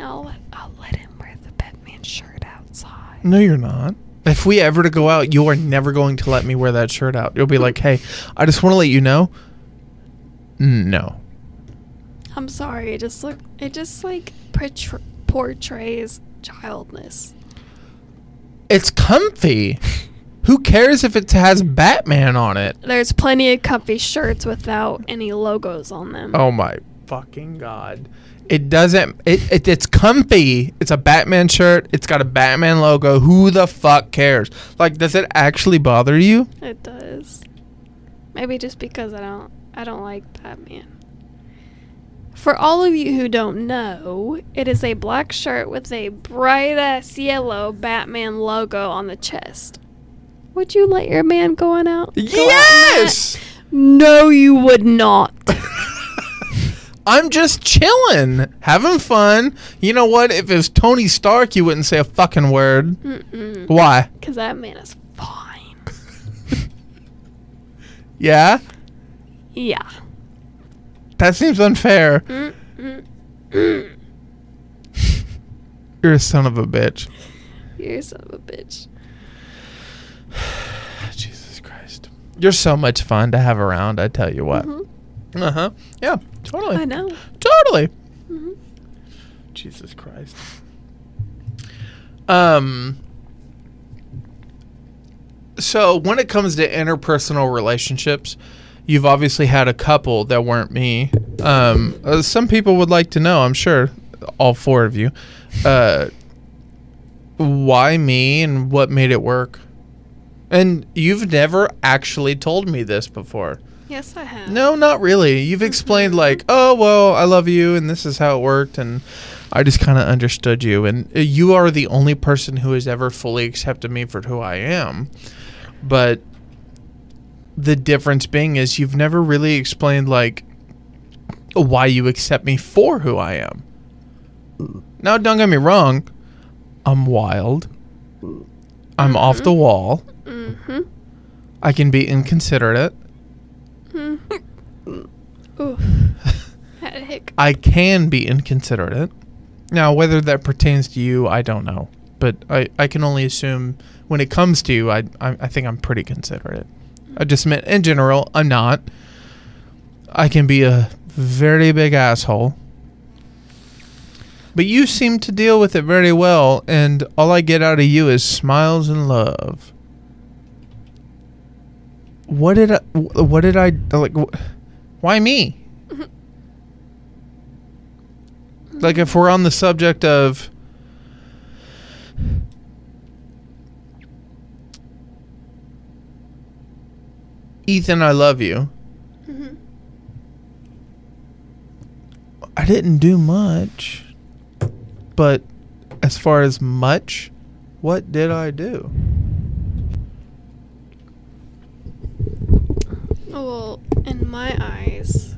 I'll let, I'll let him wear the Batman shirt outside. No, you're not. If we ever to go out, you are never going to let me wear that shirt out. You'll be like, "Hey, I just want to let you know." No. I'm sorry. It just look. It just like portray, portrays childness. It's comfy. Who cares if it has Batman on it? There's plenty of comfy shirts without any logos on them. Oh my fucking god. It doesn't it, it it's comfy. It's a Batman shirt. It's got a Batman logo. Who the fuck cares? Like does it actually bother you? It does. Maybe just because I don't I don't like Batman. For all of you who don't know, it is a black shirt with a bright ass yellow Batman logo on the chest. Would you let your man going out? go out? Yes. No, you would not. I'm just chilling, having fun. You know what? If it was Tony Stark, you wouldn't say a fucking word. Mm-mm. Why? Because that man is fine. Yeah? Yeah. That seems unfair. Mm-mm. You're a son of a bitch. You're a son of a bitch. Jesus Christ. You're so much fun to have around, I tell you what. Mhm. Uh huh. Yeah, totally. I know. Totally. Mhm. Jesus Christ. Um. So when it comes to interpersonal relationships, you've obviously had a couple that weren't me. Um, uh, some people would like to know. I'm sure all four of you. Uh, why me and what made it work? And you've never actually told me this before. Yes, I have. No, not really. You've explained like, "Oh, well, I love you and this is how it worked and I just kind of understood you and uh, you are the only person who has ever fully accepted me for who I am." But the difference being is you've never really explained like why you accept me for who I am. Now, don't get me wrong. I'm wild. I'm off the wall. Mm-hmm. I can be inconsiderate. Mm-hmm. Ooh. Had a hic. I can be inconsiderate. Now, whether that pertains to you, I don't know. But I, I can only assume when it comes to you, I, I, I think I'm pretty considerate. I just meant in general, I'm not. I can be a very big asshole. But you seem to deal with it very well, and all I get out of you is smiles and love. What did I? What did I like? wh- Why me? like if we're on the subject of Ethan, I love you. Mhm. I didn't do much. But as far as much, what did I do? Well, in my eyes,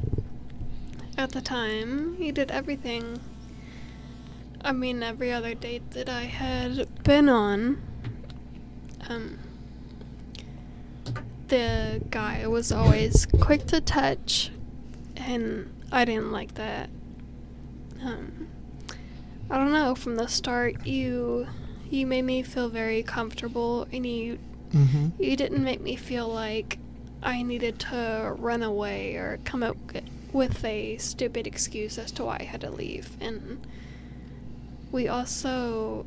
at the time, he did everything. I mean, every other date that I had been on, um, the guy was always quick to touch, and I didn't like that. Um, I don't know. From the start, you you made me feel very comfortable, and you Mm-hmm. you didn't make me feel like I needed to run away or come up with a stupid excuse as to why I had to leave. And we also,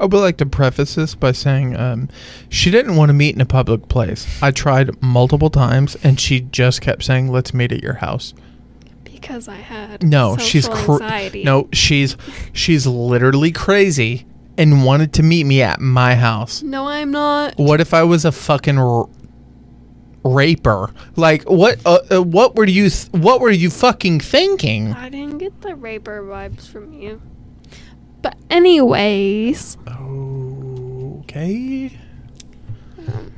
I would like to preface this by saying um, she didn't want to meet in a public place. I tried multiple times, and she just kept saying, "Let's meet at your house." because I had No, she's cr- anxiety. no, she's she's literally crazy, and wanted to meet me at my house? No, I'm not. What if I was a fucking r- raper? Like what? Uh, uh, what were you? Th- what were you fucking thinking? I didn't get the raper vibes from you. But anyways, Okay. um,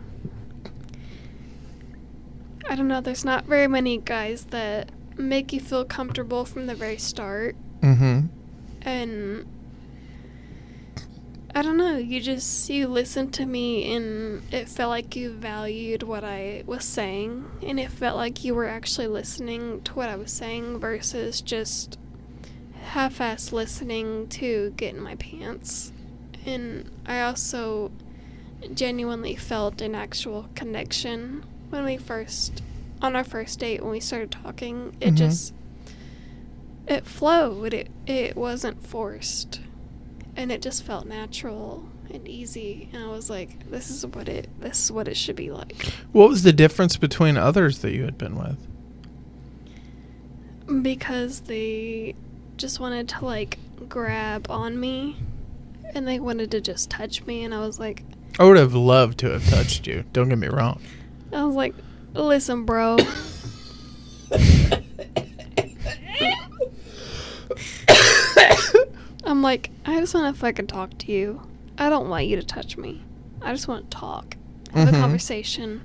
I don't know. There's not very many guys that make you feel comfortable from the very start, Mm-hmm. and I don't know. You just you listened to me, and it felt like you valued what I was saying, and it felt like you were actually listening to what I was saying versus just half-ass listening to get in my pants. And I also genuinely felt an actual connection when we first on our first date when we started talking. It Mhm. just it flowed. It it wasn't forced. And it just felt natural and easy. And I was like, this is what it this is what it should be like. What was the difference between others that you had been with? Because they just wanted to like grab on me and they wanted to just touch me and I was like I would have loved to have touched you. Don't get me wrong. I was like, listen, bro. I'm like, I just want to fucking talk to you. I don't want you to touch me. I just want to talk, have Mhm. a conversation,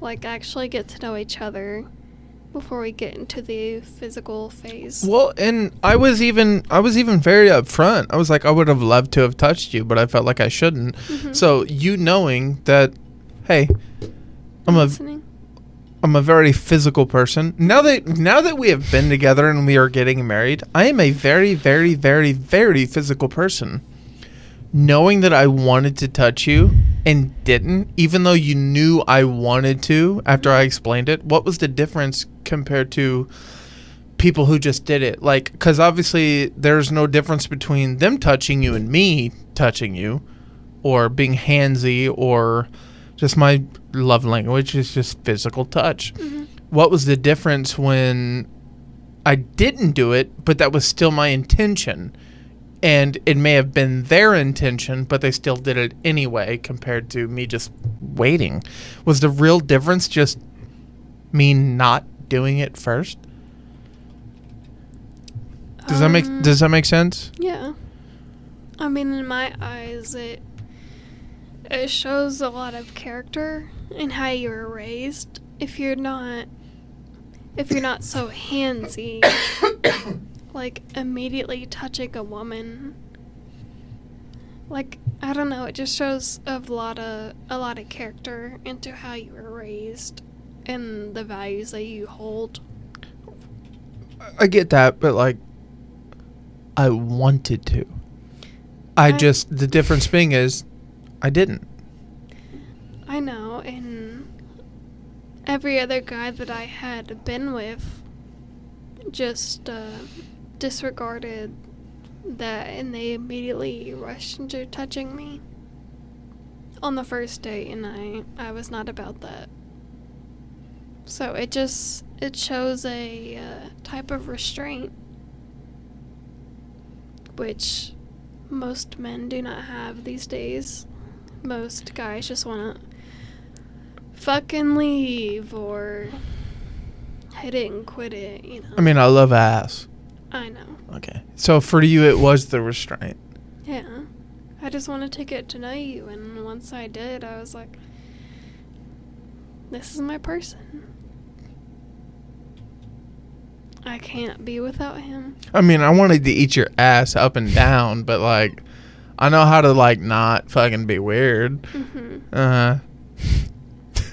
like actually get to know each other before we get into the physical phase. Well, and I was even I was even very upfront. I was like, I would have loved to have touched you, but I felt like I shouldn't. Mhm. So you knowing that, hey, I'm a listening. I'm a very physical person. Now that now that we have been together and we are getting married, I am a very very very very physical person. Knowing that I wanted to touch you and didn't, even though you knew I wanted to after I explained it, what was the difference compared to people who just did it? Like cuz obviously there's no difference between them touching you and me touching you or being handsy or just my love language is just physical touch. Mhm. What was the difference when I didn't do it, but that was still my intention? And it may have been their intention, but they still did it anyway compared to me just waiting. Was the real difference just me not doing it first? Does that make Um, does that make sense? Yeah. I mean, in my eyes, it it shows a lot of character in how you were raised. If you're not, if you're not so handsy, like immediately touching a woman, like I don't know, it just shows a lot of a lot of character into how you were raised and the values that you hold. I get that, but like, I wanted to. I I- just the difference being is, I didn't. I know, and every other guy that I had been with just uh, disregarded that and they immediately rushed into touching me on the first date, and I, I was not about that. So it just it shows a uh, type of restraint which most men do not have these days. Most guys just want to fucking leave or hit it and quit it, you know. I mean, I love ass. I know. Okay, so for you, it was the restraint. Yeah. I just wanted to get to know you, and once I did, I was like, this is my person. I can't be without him. I mean, I wanted to eat your ass up and down, but like, I know how to like not fucking be weird. hmm Uh.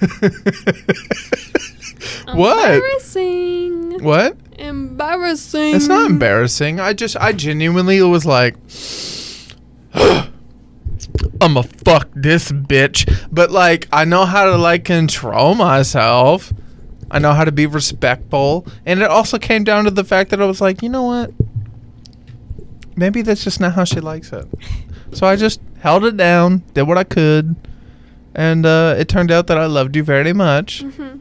what? Embarrassing. What? Embarrassing. It's not embarrassing. I just, I genuinely was like, I'ma fuck this bitch. But like, I know how to like control myself. I know how to be respectful. And it also came down to the fact that I was like, you know what? Maybe that's just not how she likes it. So I just held it down, did what I could. And uh, it turned out that I loved you very much. hmm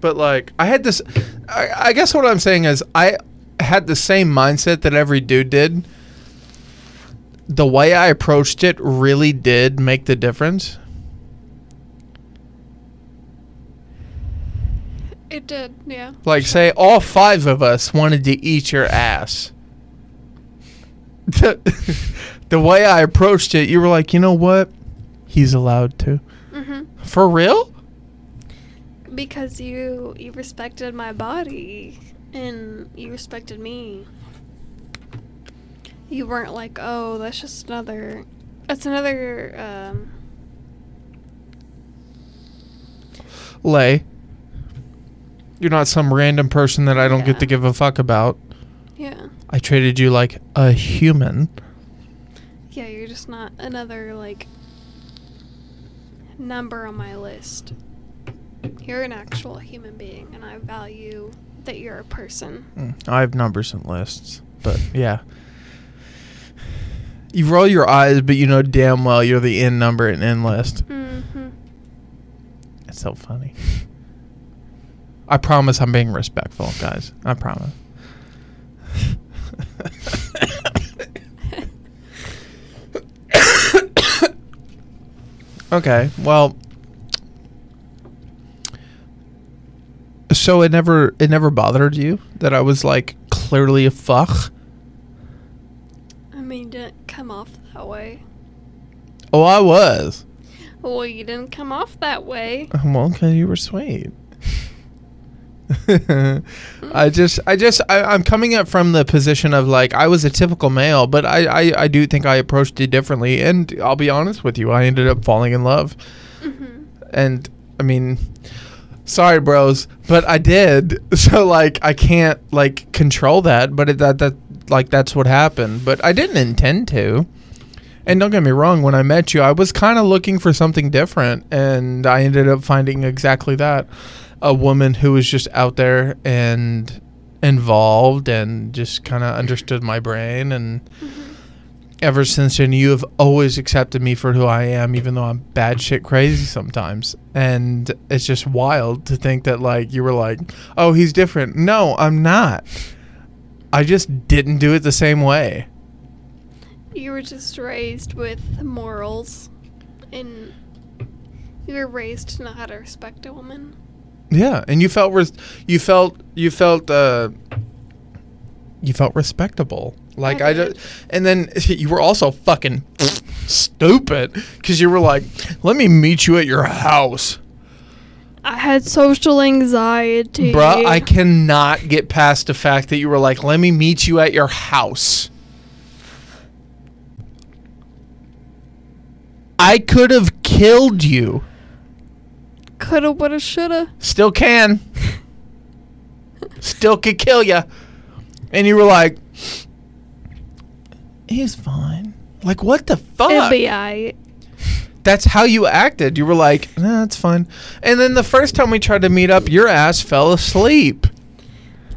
But like, I had this. I, I guess what I'm saying is, I had the same mindset that every dude did. the way I approached it really did make the difference. It did, yeah. Like, say all five of us wanted to eat your ass. The, the way I approached it, you were like, you know what? He's allowed to. hmm For real? Because you you respected my body and you respected me. You weren't like, oh, that's just another. That's another. Um, Lay. You're not some random person that I don't get to give a fuck about. yeah, I treated you like a human. yeah. You're just not another like number on my list. You're an actual human being, and I value that you're a person. Mm, I have numbers and lists, but yeah. You roll your eyes, but you know damn well you're the end number and end list. Mm-hmm. It's so funny. I promise I'm being respectful, guys. I promise. okay, well so it never it never bothered you that I was like clearly a fuck? I mean, didn't come off that way. Oh, I was. Well, you didn't come off that way. Well, because you were sweet. I just, I just, I, I'm coming up from the position of like I was a typical male, but I, I, I do think I approached it differently, and I'll be honest with you, I ended up falling in love, hmm and I mean, sorry, bros, but I did. So like, I can't like control that, but it, that that like that's what happened. But I didn't intend to. And don't get me wrong, when I met you, I was kind of looking for something different, and I ended up finding exactly that a woman who was just out there and involved and just kind of understood my brain. And mm-hmm. ever since then, you have always accepted me for who I am, even though I'm bad shit crazy sometimes. And it's just wild to think that, like, you were like, oh, he's different. No, I'm not. I just didn't do it the same way. You were just raised with morals, and you were raised to know how to respect a woman. Yeah, and you felt res- you felt you felt uh you felt respectable. Like I I, just, and then you were also fucking stupid because you were like, "Let me meet you at your house." I had social anxiety. Bruh, I cannot get past the fact that you were like, "Let me meet you at your house." I could have killed you. Coulda, woulda, shoulda. Still can. Still could kill you. And you were like, he's fine. Like, what the fuck? Be aight. That's how you acted. You were like, nah, it's fine. And then the first time we tried to meet up, your ass fell asleep.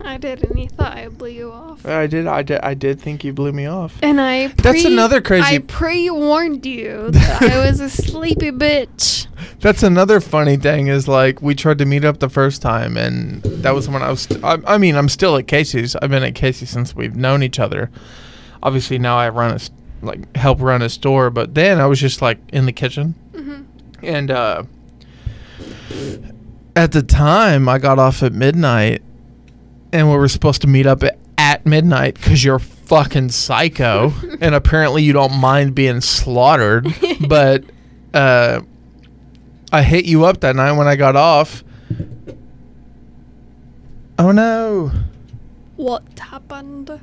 I did, and he thought I blew you off. I did. I did. I did think you blew me off. And I That's another crazy- I pre-warned you that I was a sleepy bitch. That's another funny thing is like we tried to meet up the first time, and that was when I was. St- I, I mean, I'm still at Casey's. I've been at Casey's since we've known each other. Obviously, now I run a like help run a store, but then I was just like in the kitchen, hmm and uh, at the time I got off at midnight, and we were supposed to meet up at, at midnight because you're fucking psycho, and apparently you don't mind being slaughtered, but uh, I hit you up that night when I got off. Oh no! What happened?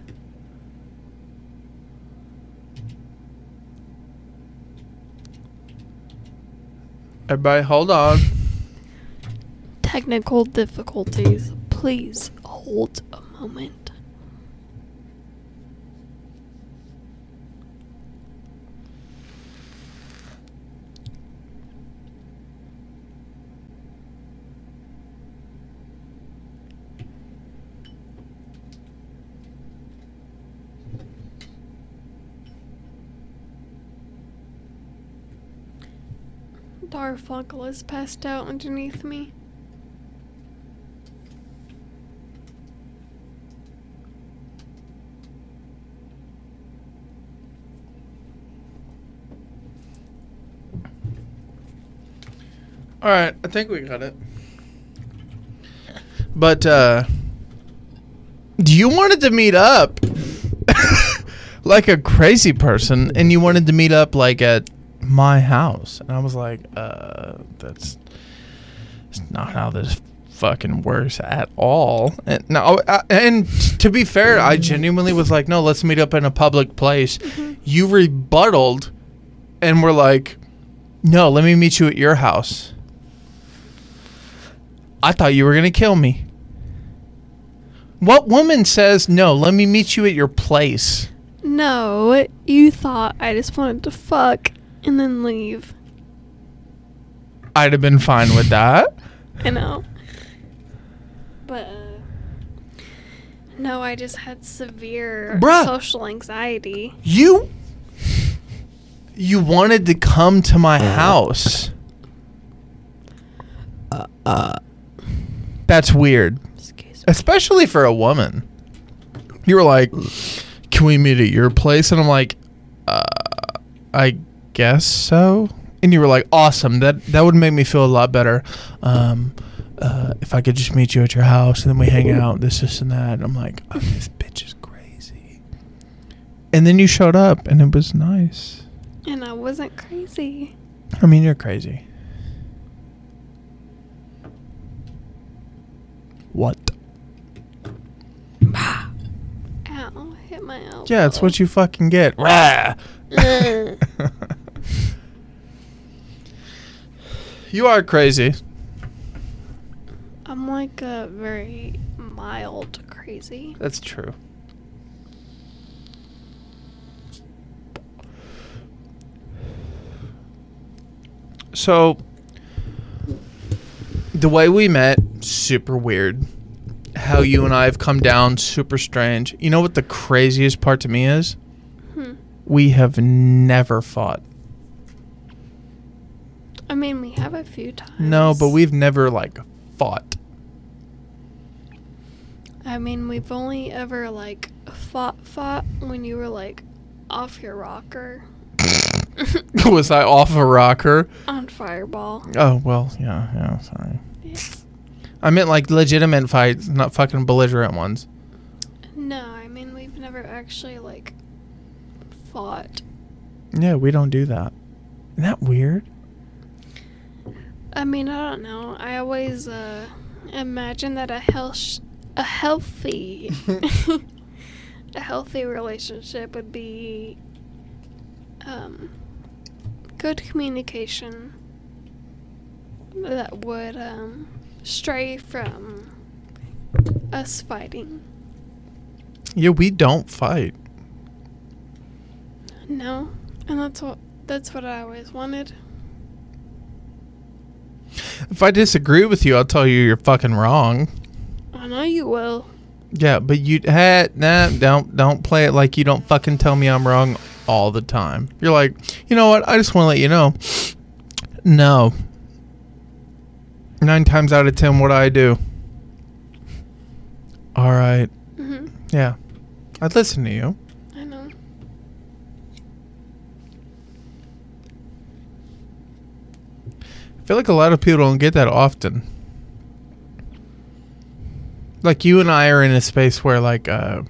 Everybody, hold on. Technical difficulties. Please hold a moment. Garfunkel has passed out underneath me. All right, I think we got it. But uh you wanted to meet up like a crazy person and you wanted to meet up like at my house. And I was like, uh that's it's not how this fucking works at all. And no, I, and to be fair, I genuinely was like, no, let's meet up in a public place. You rebutted and were like, no, let me meet you at your house. I thought you were going to kill me. What woman says, no, let me meet you at your place? No, you thought I just wanted to fuck and then leave. I'd have been fine with that. I know. But uh, no, I just had severe Bruh. social anxiety. You you wanted to come to my house. Uh, uh. That's weird, Excuse me. especially for a woman. You were like, "Can we meet at your place?" And I'm like, uh, "I guess so." And you were like, "Awesome. That that would make me feel a lot better." Um, uh, if I could just meet you at your house and then we hang out, this, this, and that. And I'm like, oh, "This bitch is crazy." And then you showed up, and it was nice. And I wasn't crazy. I mean, you're crazy. What? Ow, hit my elbow. Yeah, it's what you fucking get. Rah. you are crazy. I'm like a very mild crazy. That's true. So, the way we met, super weird. How you and I have come down, super strange. You know what the craziest part to me is? Hmm. We have never fought. I mean, we have a few times. No, but we've never, like, fought. I mean, we've only ever like fought fought when you were like off your rocker Was I off a rocker? on Fireball. Oh, well, yeah, yeah, sorry. Yeah. I meant, like, legitimate fights, not fucking belligerent ones. No, I mean we've never actually like fought. Yeah, we don't do that. Isn't that weird? I mean, I don't know. I always uh, imagine that a health, a healthy, a healthy relationship would be um, good communication that would um, stray from us fighting. Yeah, we don't fight. No, and that's what that's what I always wanted. If I disagree with you, I'll tell you you're fucking wrong. I know you will. Yeah, but you had nah, don't don't play it like you don't fucking tell me I'm wrong all the time. You're like, you know what? I just want to let you know. No. Nine times out of ten, what I do. All right. hmm Yeah, I'd listen to you. I know. I feel like a lot of people don't get that often. Like you and I are in a space where like uh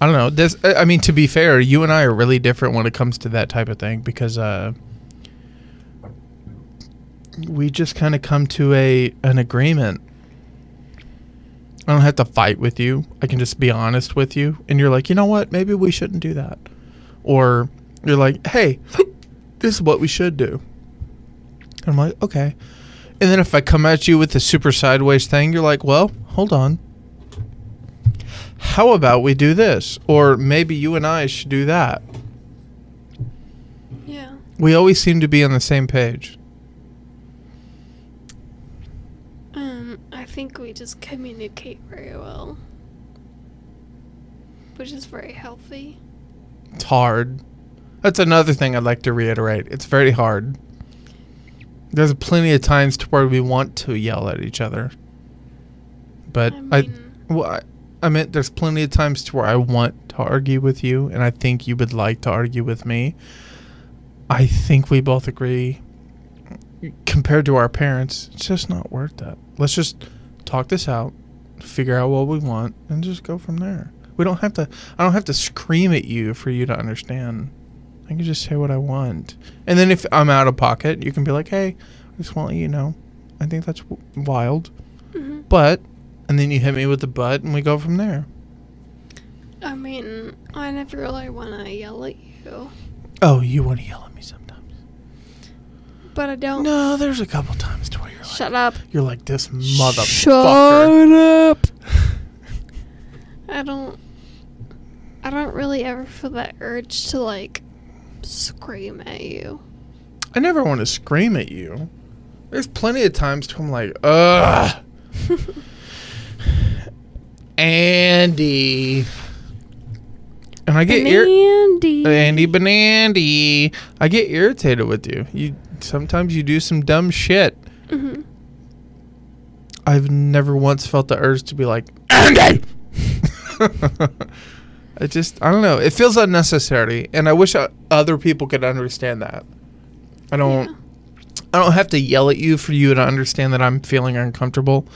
I don't know. This I mean to be fair, you and I are really different when it comes to that type of thing because uh we just kind of come to a an agreement. I don't have to fight with you. I can just be honest with you and you're like, "You know what? Maybe we shouldn't do that." Or you're like, "Hey, this is what we should do." And I'm like, okay. And then if I come at you with the super sideways thing, you're like, well, hold on. How about we do this? Or maybe you and I should do that. Yeah. We always seem to be on the same page. Um, I think we just communicate very well, which is very healthy. It's hard. That's another thing I'd like to reiterate. It's very hard. There's plenty of times to where we want to yell at each other. But I I, mean, well, I, I meant there's plenty of times to where I want to argue with you, and I think you would like to argue with me. I think we both agree. compared to our parents, it's just not worth that. Let's just talk this out, figure out what we want, and just go from there. We don't have to. I don't have to scream at you for you to understand. I can just say what I want, and then if I'm out of pocket, you can be like, "Hey, I just want to let you know, I think that's w- wild." hmm But, and then you hit me with the butt, and we go from there. I mean, I never really want to yell at you, Oh, you want to yell at me sometimes? but I don't. No, there's a couple times to where you're like, Shut up. you're like this motherfucker. Shut up. I don't. I don't really ever feel that urge to like scream at you. I never want to scream at you. There's plenty of times to I'm like, ugh, Andie, and I get ir- Andie. Andie Benandy. I get irritated with you. You sometimes you do some dumb shit. hmm I've never once felt the urge to be like Andie. I just I don't know. It feels unnecessary, and I wish uh, other people could understand that. I don't. Yeah. I don't have to yell at you for you to understand that I'm feeling uncomfortable.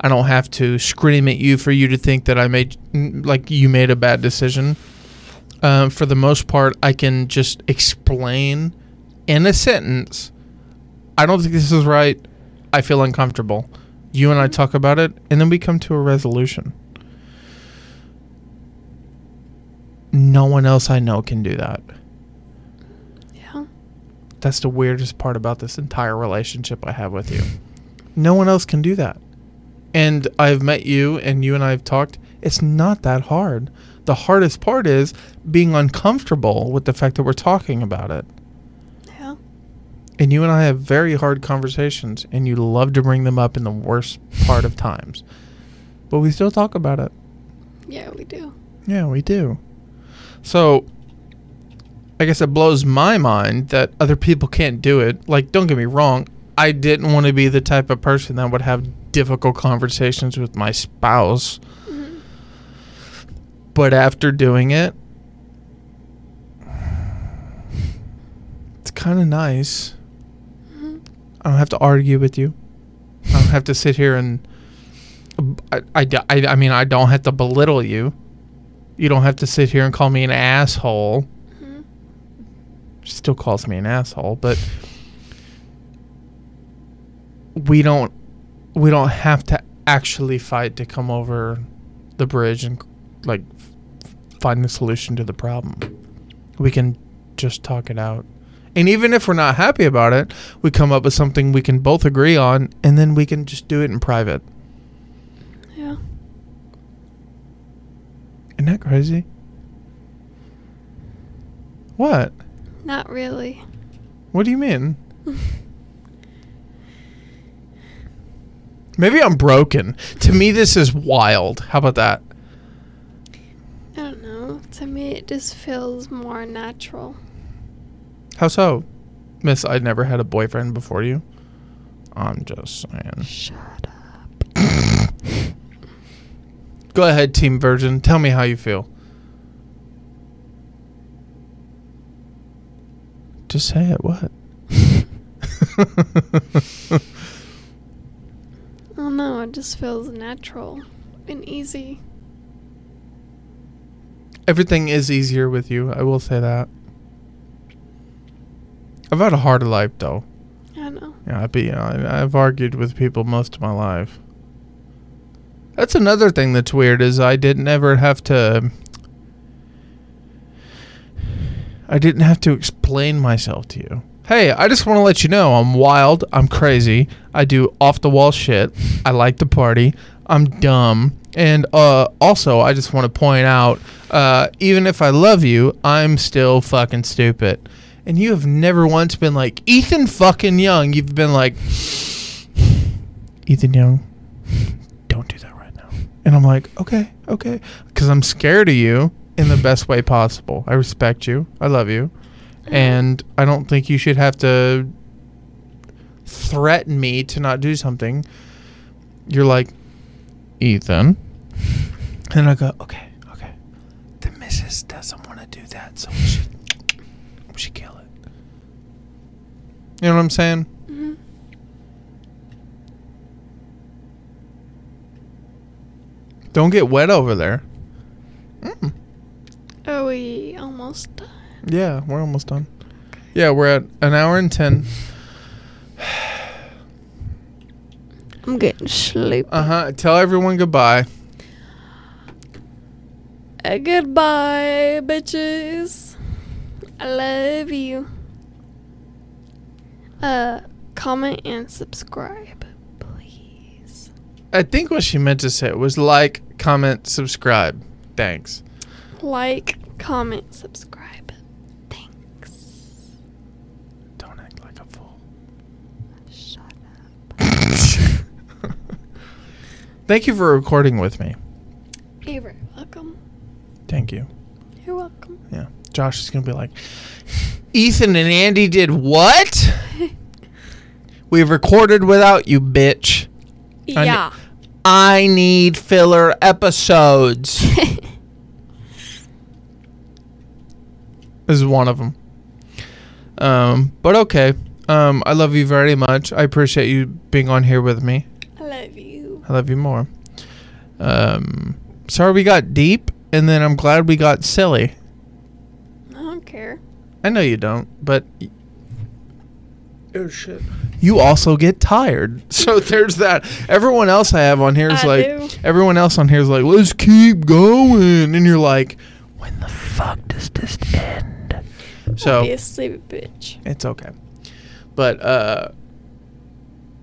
I don't have to scream at you for you to think that I made like you made a bad decision. Um, for the most part, I can just explain in a sentence. I don't think this is right. I feel uncomfortable. You and I talk about it, and then we come to a resolution. No one else I know can do that. Yeah. That's the weirdest part about this entire relationship I have with you. No one else can do that. And I've met you and you and I have talked. It's not that hard. The hardest part is being uncomfortable with the fact that we're talking about it. Yeah. And you and I have very hard conversations and you love to bring them up in the worst part of times. But we still talk about it. Yeah, we do. Yeah, we do. So, I guess it blows my mind that other people can't do it. Like, don't get me wrong, I didn't want to be the type of person that would have difficult conversations with my spouse. Mhm. But after doing it, it's kind of nice. Mhm. I don't have to argue with you. I don't have to sit here and. I, I, I, I mean, I don't have to belittle you. You don't have to sit here and call me an asshole. Mhm. She still calls me an asshole, but we don't we don't have to actually fight to come over the bridge and like f- find the solution to the problem. We can just talk it out. And even if we're not happy about it, we come up with something we can both agree on and then we can just do it in private. Yeah. Isn't that crazy? What? Not really. What do you mean? Maybe I'm broken. To me, this is wild. How about that? I don't know. To me, it just feels more natural. How so? Miss, I'd never had a boyfriend before you. I'm just saying. Shut up. Go ahead, Team Virgin. Tell me how you feel. Just say it. What? Oh no, it just feels natural and easy. Everything is easier with you. I will say that. I've had a harder life, though. I know. Yeah, I've, been, I, I've argued with people most of my life. That's another thing that's weird is I didn't ever have to. I didn't have to explain myself to you. Hey, I just want to let you know I'm wild. I'm crazy. I do off the wall shit. I like to party. I'm dumb. And uh, also, I just want to point out uh, even if I love you, I'm still fucking stupid. And you have never once been like, Ethan fucking Young. You've been like, Ethan Young, don't do that right now. And I'm like, okay, okay. Because I'm scared of you in the best way possible. I respect you. I love you. And I don't think you should have to threaten me to not do something. You're like, Ethan. And I go, okay, okay. The missus doesn't want to do that, so we should, we should kill it. You know what I'm saying? hmm Don't get wet over there. Are we almost done? Yeah, we're almost done. Yeah, we're at an hour and ten. I'm getting sleepy. Uh huh. Tell everyone goodbye. Uh, goodbye, bitches. I love you. Uh, comment and subscribe. I think what she meant to say was like, comment, subscribe. Thanks. Like, comment, subscribe. Thanks. Don't act like a fool. Shut up. Thank you for recording with me. You're very welcome. Thank you. You're welcome. Yeah. Josh is going to be like, Ethan and Andie did what? We've recorded without you, bitch. I kn- yeah. I need filler episodes. this is one of them. Um, but okay. Um, I love you very much. I appreciate you being on here with me. I love you. I love you more. Um, sorry we got deep, and then I'm glad we got silly. I don't care. I know you don't, but oh shit, you also get tired. So there's that. Everyone else I have on here is I like, do. everyone else on here is like, let's keep going, and you're like, when the fuck does this end? I'll So be a sleepy bitch. it's okay, but uh,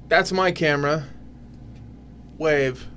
that's my camera. Wave.